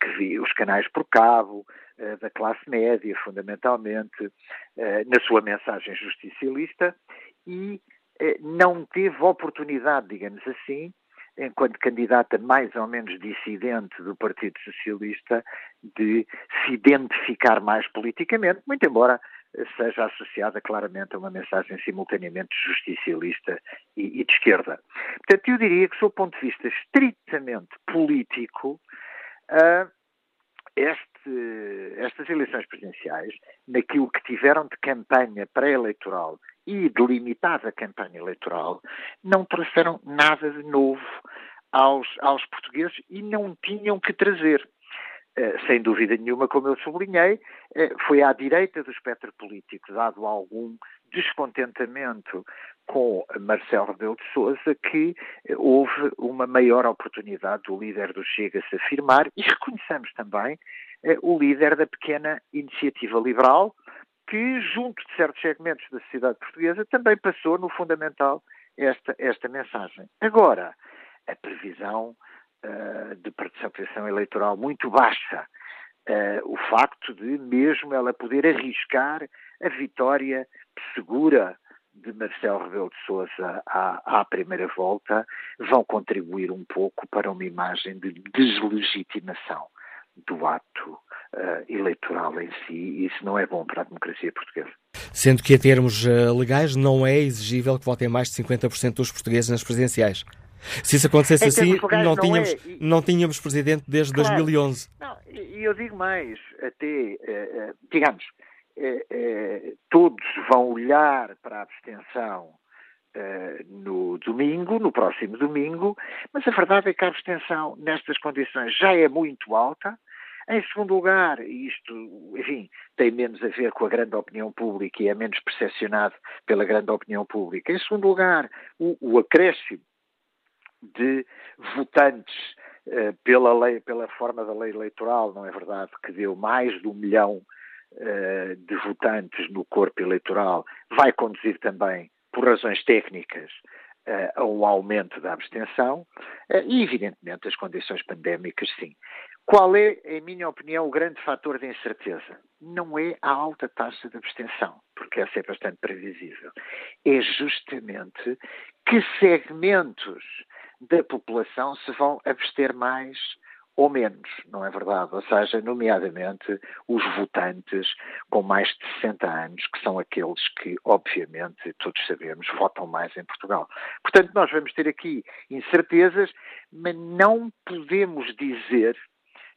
que vê os canais por cabo, da classe média, fundamentalmente, na sua mensagem justicialista, e eh, não teve oportunidade, digamos assim, enquanto candidata mais ou menos dissidente do Partido Socialista, de se identificar mais politicamente, muito embora seja associada claramente a uma mensagem simultaneamente justicialista e, e de esquerda. Portanto, eu diria que, sob o ponto de vista estritamente político, este, estas eleições presidenciais, naquilo que tiveram de campanha pré-eleitoral e delimitada campanha eleitoral, não trouxeram nada de novo aos, aos portugueses e não tinham que trazer. Uh, sem dúvida nenhuma, como eu sublinhei, uh, foi à direita do espectro político dado algum descontentamento com Marcelo Rebelo de Sousa que uh, houve uma maior oportunidade do líder do Chega se afirmar e reconhecemos também o líder da pequena iniciativa liberal, que, junto de certos segmentos da sociedade portuguesa, também passou, no fundamental, esta, esta mensagem. Agora, a previsão uh, de participação eleitoral muito baixa, uh, o facto de, mesmo ela poder arriscar a vitória segura de Marcelo Rebelo de Sousa à, à, primeira volta, vão contribuir um pouco para uma imagem de deslegitimação do ato uh, eleitoral em si, e isso não é bom para a democracia portuguesa. Sendo que, em termos uh, legais, não é exigível que votem mais de 50% dos portugueses nas presidenciais. Se isso acontecesse em assim, legais, não, tínhamos, não, é. não tínhamos presidente desde claro. 2011. e eu digo mais, até, uh, digamos, todos vão olhar para a abstenção Uh, no domingo, no próximo domingo, mas a verdade é que a abstenção nestas condições já é muito alta em segundo lugar, isto, enfim, tem menos a ver com a grande opinião pública e é menos percepcionado pela grande opinião pública. Em segundo lugar, o, o acréscimo de votantes uh, pela lei, pela forma da lei eleitoral, não é verdade, que deu mais de um milhão uh, de votantes no corpo eleitoral, vai conduzir também, por razões técnicas, uh, a um aumento da abstenção e, evidentemente, as condições pandémicas, sim. Qual é, em minha opinião, o grande fator de incerteza? Não é a alta taxa de abstenção, porque essa é bastante previsível. É justamente que segmentos da população se vão abster mais ou menos, não é verdade? Ou seja, nomeadamente os votantes com mais de 60 anos, que são aqueles que, obviamente, todos sabemos, votam mais em Portugal. Portanto, nós vamos ter aqui incertezas, mas não podemos dizer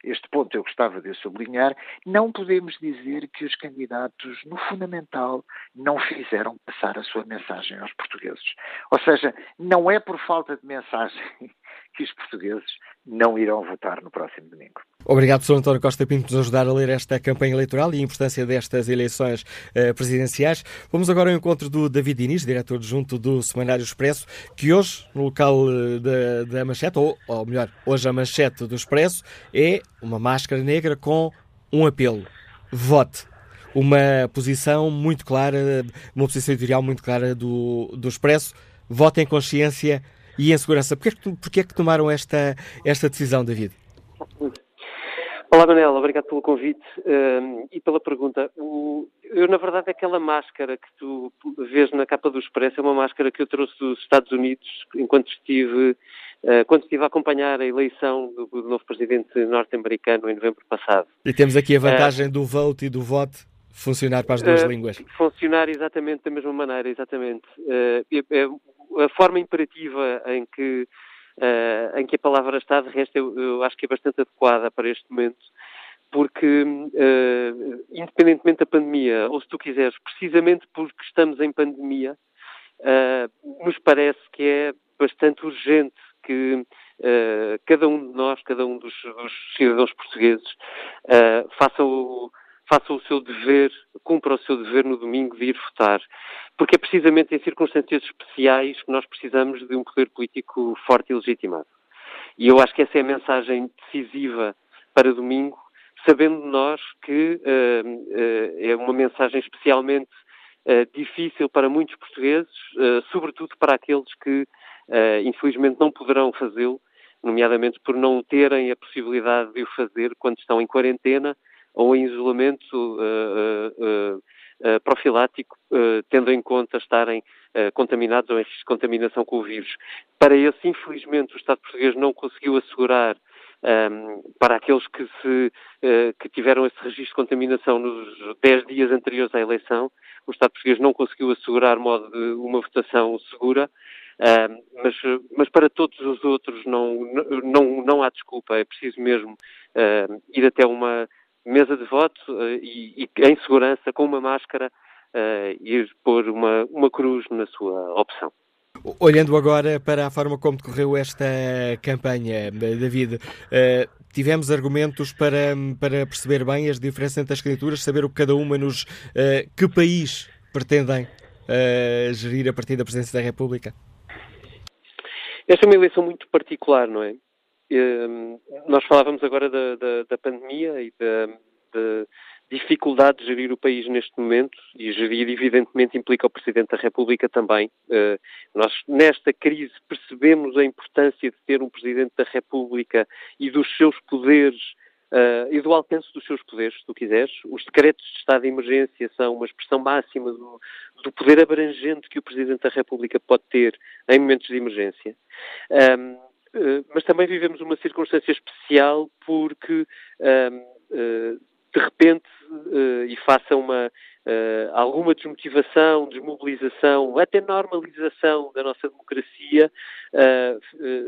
este ponto eu gostava de sublinhar, não podemos dizer que os candidatos, no fundamental, não fizeram passar a sua mensagem aos portugueses. Ou seja, não é por falta de mensagem que os portugueses não irão votar no próximo domingo. Obrigado, Sr. António Costa Pinto, por nos ajudar a ler esta campanha eleitoral e a importância destas eleições uh, presidenciais. Vamos agora ao encontro do David Inês, diretor adjunto do Semanário Expresso, que hoje, no local uh, da, manchete, ou, ou melhor, hoje a manchete do Expresso, é uma máscara negra com um apelo. Vote uma posição muito clara, uma posição editorial muito clara do, do Expresso. Vote em consciência e em segurança. Porquê, porquê é que tomaram esta, esta decisão, David? Olá, Manela, obrigado pelo convite uh, e pela pergunta. O, eu, na verdade, aquela máscara que tu vês na capa do Expresso é uma máscara que eu trouxe dos Estados Unidos enquanto estive, uh, quando estive a acompanhar a eleição do, do novo presidente norte-americano em novembro passado. E temos aqui a vantagem uh, do vote e do vote funcionar para as duas línguas. Funcionar exatamente da mesma maneira, exatamente. É, é, a forma imperativa em que, uh, em que a palavra está, de resto, eu, eu, acho que é bastante adequada para este momento, porque, uh, independentemente da pandemia, ou se tu quiseres, precisamente porque estamos em pandemia, uh, nos parece que é bastante urgente que cada um de nós, cada um dos, dos cidadãos portugueses, faça o faça o seu dever, cumpra o seu dever no domingo de ir votar. Porque é precisamente em circunstâncias especiais que nós precisamos de um poder político forte e legitimado. E eu acho que essa é a mensagem decisiva para domingo, sabendo nós que uh, uh, é uma mensagem especialmente uh, difícil para muitos portugueses, sobretudo para aqueles que infelizmente não poderão fazê-lo, nomeadamente por não terem a possibilidade de o fazer quando estão em quarentena ou em isolamento profilático, tendo em conta estarem contaminados ou em risco de contaminação com o vírus. Para esse, infelizmente, o Estado português não conseguiu assegurar um, para aqueles que, se, uh, que tiveram esse registro de contaminação nos 10 dias anteriores à eleição, o Estado português não conseguiu assegurar modo de uma votação segura, uh, mas, mas, para todos os outros não, não, não há desculpa, é preciso mesmo uh, ir até uma mesa de voto e, e, em segurança, com uma máscara, ir pôr uma, uma cruz na sua opção. Olhando agora para a forma como decorreu esta campanha, David, uh, tivemos argumentos para, para perceber bem as diferenças entre as candidaturas, saber o que cada uma nos. Que país pretendem gerir a partir da presidência da República? Esta é uma eleição muito particular, não é? Nós falávamos agora da, da, da pandemia e da, da dificuldade de gerir o país neste momento, e gerir, evidentemente, implica o Presidente da República também. Uh, nós, nesta crise, percebemos a importância de ter um Presidente da República e dos seus poderes Uh, e do alcance dos seus poderes, se tu quiseres. Os decretos de estado de emergência são uma expressão máxima do, do poder abrangente que o Presidente da República pode ter em momentos de emergência. Um, uh, mas também vivemos uma circunstância especial porque um, uh, de repente uh, e faça uma alguma desmotivação, desmobilização, até normalização da nossa democracia,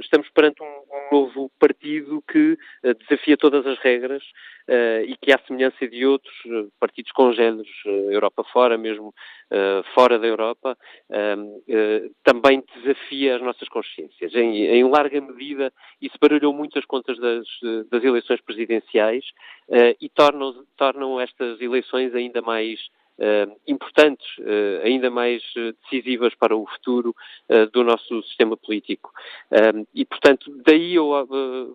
estamos perante um, novo partido que desafia todas as regras e que, à semelhança de outros partidos congêneros, Europa fora, mesmo fora da Europa, também desafia as nossas consciências. Em, em, larga medida, isso baralhou muito as contas das, das eleições presidenciais e tornam, tornam estas eleições ainda mais importantes, uh, ainda mais uh, decisivas para o futuro do nosso sistema político. e, portanto, daí eu,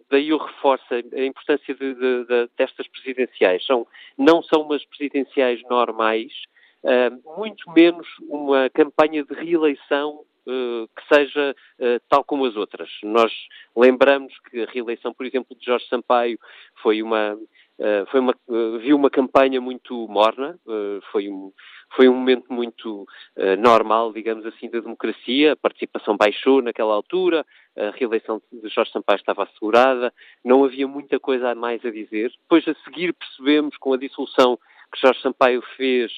daí eu reforço a importância de, de, de, destas presidenciais. São, não são umas presidenciais normais, muito menos uma campanha de reeleição que seja tal como as outras. Nós lembramos que a reeleição, por exemplo, de Jorge Sampaio foi uma Uh, foi uma, uh, viu uma campanha muito morna, uh, foi, um, foi um momento muito normal, digamos assim, da democracia, a participação baixou naquela altura, a reeleição de Jorge Sampaio estava assegurada, não havia muita coisa a mais a dizer. Depois, a seguir, percebemos com a dissolução que Jorge Sampaio fez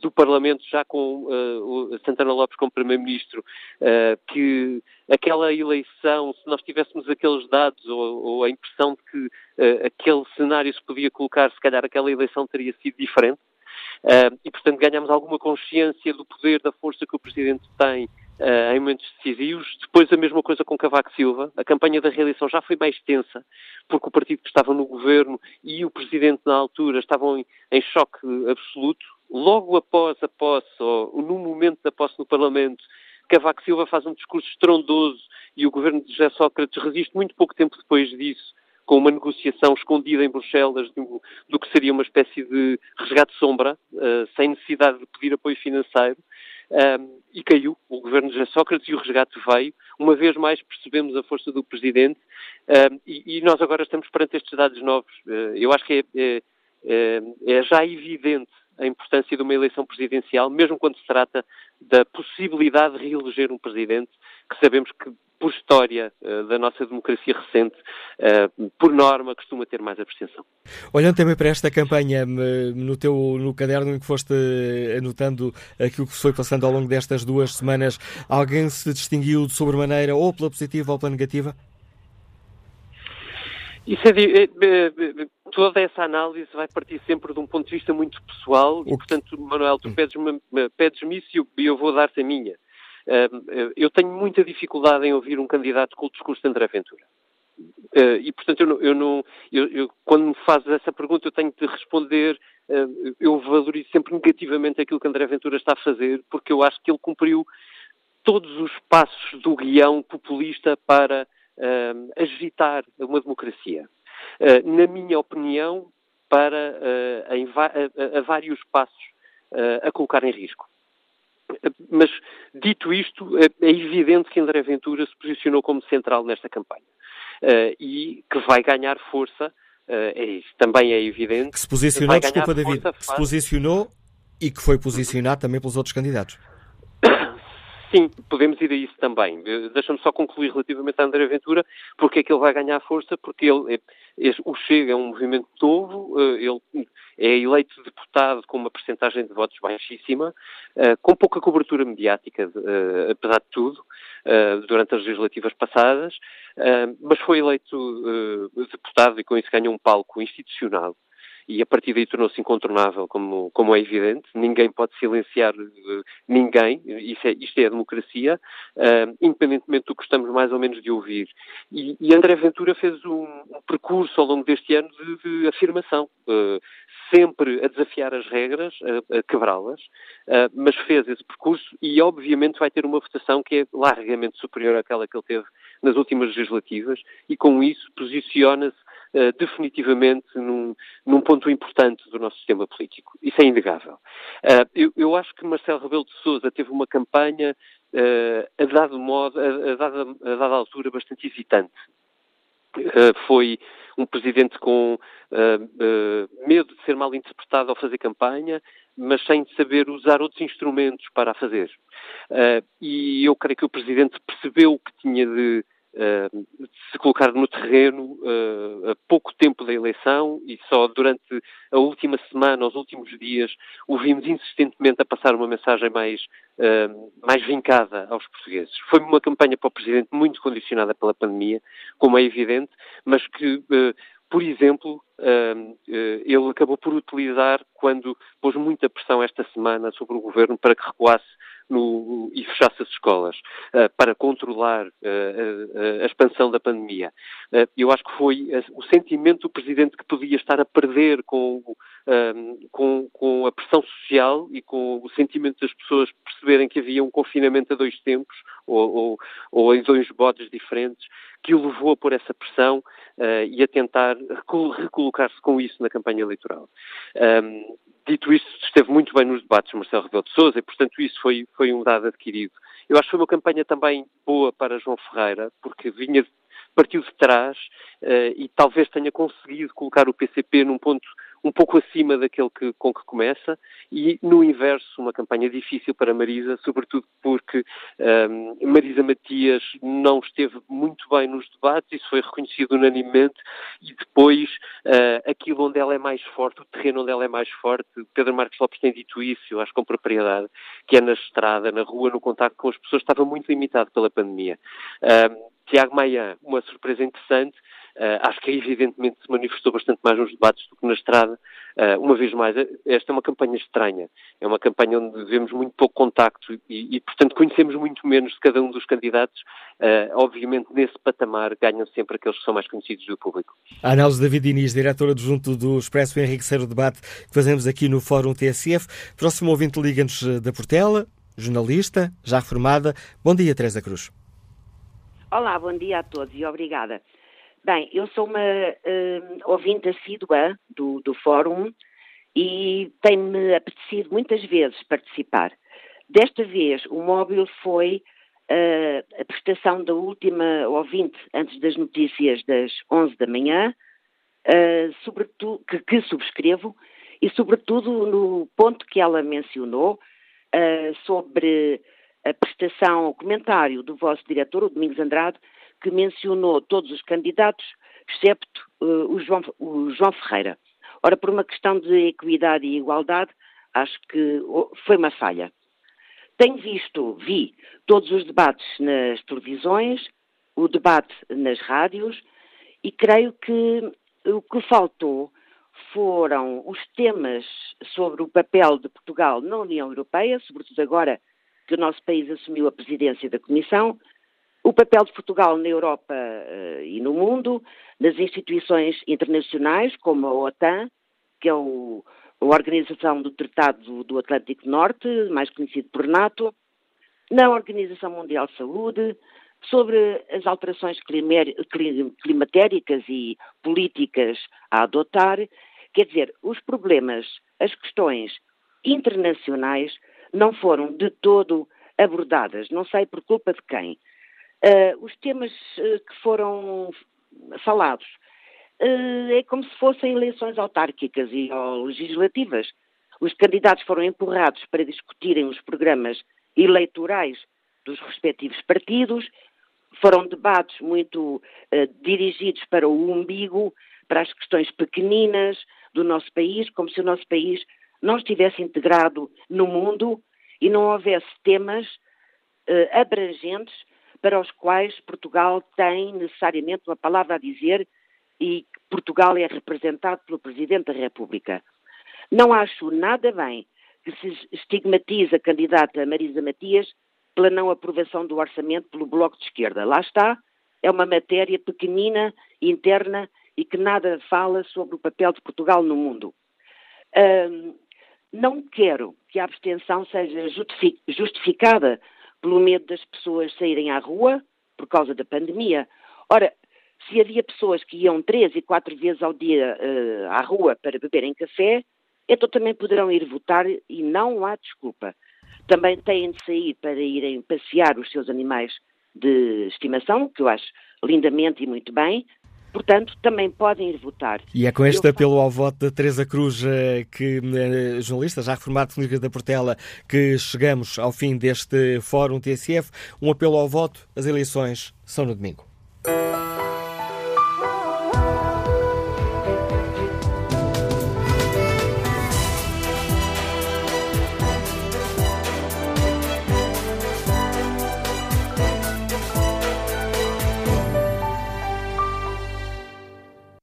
do Parlamento, já com uh, Santana Lopes como Primeiro-Ministro, uh, que aquela eleição, se nós tivéssemos aqueles dados ou, ou a impressão de que aquele cenário se podia colocar, se calhar aquela eleição teria sido diferente. e, portanto, ganhamos alguma consciência do poder, da força que o Presidente tem Uh, em momentos decisivos. Depois a mesma coisa com Cavaco Silva. A campanha da reeleição já foi mais tensa, porque o partido que estava no governo e o presidente na altura estavam em, em choque absoluto logo após a posse, ou no momento da posse no Parlamento, Cavaco Silva faz um discurso estrondoso e o governo de José Sócrates resiste muito pouco tempo depois disso, com uma negociação escondida em Bruxelas do, do que seria uma espécie de resgate sombra, uh, sem necessidade de pedir apoio financeiro, um, e caiu o governo de Sócrates e o resgate veio. Uma vez mais percebemos a força do Presidente um, e, e, nós agora estamos perante estes dados novos. Uh, eu acho que é, é, é, é já evidente a importância de uma eleição presidencial, mesmo quando se trata da possibilidade de reeleger um presidente, que sabemos que, por história uh, da nossa democracia recente, uh, por norma, costuma ter mais abstenção. Olhando também para esta campanha, no teu no caderno em que foste anotando aquilo que foi passando ao longo destas duas semanas, alguém se distinguiu de sobremaneira ou pela positiva ou pela negativa? Isso é, é, é, toda essa análise vai partir sempre de um ponto de vista muito pessoal e, portanto, Manuel, tu hum. pedes-me pedes isso e eu vou dar-te a minha. Eu tenho muita dificuldade em ouvir um candidato com o discurso de André Ventura. Uh, e, portanto, eu não, eu não eu, eu, quando me fazes essa pergunta, eu tenho de responder, uh, eu valorizo sempre negativamente aquilo que André Ventura está a fazer, porque eu acho que ele cumpriu todos os passos do guião populista para uh, agitar uma democracia. na minha opinião, para, em, a, a, vários passos, a colocar em risco. Mas, dito isto, é, é evidente que André Ventura se posicionou como central nesta campanha. Uh, e que vai ganhar força, uh, é isso, também é evidente. Que se posicionou, desculpa David, que se posicionou e que foi posicionado também pelos outros candidatos. Sim, podemos ir a isso também. Eh, deixa-me só concluir relativamente a André Ventura, porque é que ele vai ganhar força, porque ele, o Chega é um movimento novo, ele é eleito deputado com uma percentagem de votos baixíssima, com pouca cobertura mediática, apesar de tudo, durante as legislativas passadas, mas foi eleito deputado e com isso ganhou um palco institucional e a partir daí tornou-se incontornável, como, como é evidente. Ninguém pode silenciar uh, ninguém, isso é, isto é a democracia, uh, independentemente do que estamos mais ou menos de ouvir. E, e André Ventura fez um, um, percurso ao longo deste ano de, de afirmação. Uh, sempre a desafiar as regras, a, a quebrá-las, uh, mas fez esse percurso e, obviamente, vai ter uma votação que é largamente superior àquela que ele teve nas últimas legislativas e, com isso, posiciona-se uh, definitivamente num, num, ponto importante do nosso sistema político. Isso é inegável. Uh, eu, eu, acho que Marcelo Rebelo de Sousa teve uma campanha a, dado modo, a, a, dada, a dada altura bastante hesitante. foi um presidente com uh, uh, medo de ser mal interpretado ao fazer campanha, mas sem saber usar outros instrumentos para a fazer. Uh, e eu creio que o presidente percebeu que tinha de uh, se colocar no terreno uh, a pouco tempo da eleição e só durante a última semana, os últimos dias, o vimos insistentemente a passar uma mensagem mais, uh, mais vincada aos portugueses. Foi uma campanha para o Presidente muito condicionada pela pandemia, como é evidente, mas que por exemplo, ele acabou por utilizar quando pôs muita pressão esta semana sobre o governo para que recuasse no, e fechasse as escolas uh, para controlar uh, a, expansão da pandemia. Uh, eu acho que foi o sentimento do Presidente que podia estar a perder com, com, com, a pressão social e com o sentimento das pessoas perceberem que havia um confinamento a dois tempos ou, ou, ou em dois bodes diferentes que o levou a pôr essa pressão e a tentar recolocar-se com isso na campanha eleitoral. Um, dito isso, esteve muito bem nos debates Marcelo Rebelo de Sousa e, portanto, isso foi, foi um dado adquirido. Eu acho que foi uma campanha também boa para João Ferreira, porque vinha, partiu de trás uh, e talvez tenha conseguido colocar o PCP num ponto um pouco acima daquele que, com que começa e, no inverso, uma campanha difícil para Marisa, sobretudo porque um, Marisa Matias não esteve muito bem nos debates, isso foi reconhecido unanimemente, e depois uh, aquilo onde ela é mais forte, o terreno onde ela é mais forte, Pedro Marcos Lopes tem dito isso, eu acho com propriedade, que é na estrada, na rua, no contato com as pessoas, estava muito limitado pela pandemia. Um, Tiago Maia, uma surpresa interessante, acho que evidentemente se manifestou bastante mais nos debates do que na estrada. Uh, uma vez mais, esta é uma campanha estranha. É uma campanha onde vemos muito pouco contacto e, e portanto, conhecemos muito menos de cada um dos candidatos. Uh, obviamente, nesse patamar, ganham sempre aqueles que são mais conhecidos do público. A análise de David Inês, diretor adjunto do Expresso, enriquecer o debate que fazemos aqui no Fórum TSF. Próximo ouvinte liga-nos da Portela, jornalista, já reformada. Bom dia, Teresa Cruz. Olá, bom dia a todos e obrigada. Bem, eu sou uma uh, ouvinte assídua do, do fórum e tem-me apetecido muitas vezes participar. Desta vez, o móvel foi uh, a prestação da última ouvinte antes das notícias das 11 da manhã, uh, que, que, subscrevo, e sobretudo no ponto que ela mencionou sobre a prestação, o comentário do vosso diretor, o Domingos Andrade, que mencionou todos os candidatos, excepto uh, o, João, o João Ferreira. Ora, por uma questão de equidade e igualdade, acho que foi uma falha. Tenho visto, vi todos os debates nas televisões, o debate nas rádios, e creio que o que faltou foram os temas sobre o papel de Portugal na União Europeia, sobretudo agora que o nosso país assumiu a presidência da Comissão, o papel de Portugal na Europa uh, e no mundo, nas instituições internacionais, como a OTAN, que é o, a Organização do Tratado do Atlântico Norte, mais conhecido por NATO, na Organização Mundial de Saúde, sobre as alterações climatéricas e políticas a adotar. Quer dizer, os problemas, as questões internacionais não foram de todo abordadas, não sei por culpa de quem. Uh, os temas uh, que foram falados uh, é como se fossem eleições autárquicas e ou legislativas. Os candidatos foram empurrados para discutirem os programas eleitorais dos respectivos partidos, foram debates muito dirigidos para o umbigo, para as questões pequeninas do nosso país, como se o nosso país não estivesse integrado no mundo e não houvesse temas uh, abrangentes para os quais Portugal tem necessariamente uma palavra a dizer e Portugal é representado pelo Presidente da República. Não acho nada bem que se estigmatize a candidata Marisa Matias pela não aprovação do orçamento pelo Bloco de Esquerda. Lá está, é uma matéria pequenina, interna e que nada fala sobre o papel de Portugal no mundo. Não quero que a abstenção seja justificada pelo medo das pessoas saírem à rua por causa da pandemia. Ora, se havia pessoas que iam três e quatro vezes ao dia uh, à rua para beberem café, então também poderão ir votar e não há desculpa. Também têm de sair para irem passear os seus animais de estimação, que eu acho lindamente e muito bem, portanto, também podem ir votar. E é com este Eu apelo ao voto da Teresa Cruz, eh, que eh, jornalista, já reformado Felipe da Portela, que chegamos ao fim deste Fórum TSF. Um apelo ao voto, as eleições são no domingo.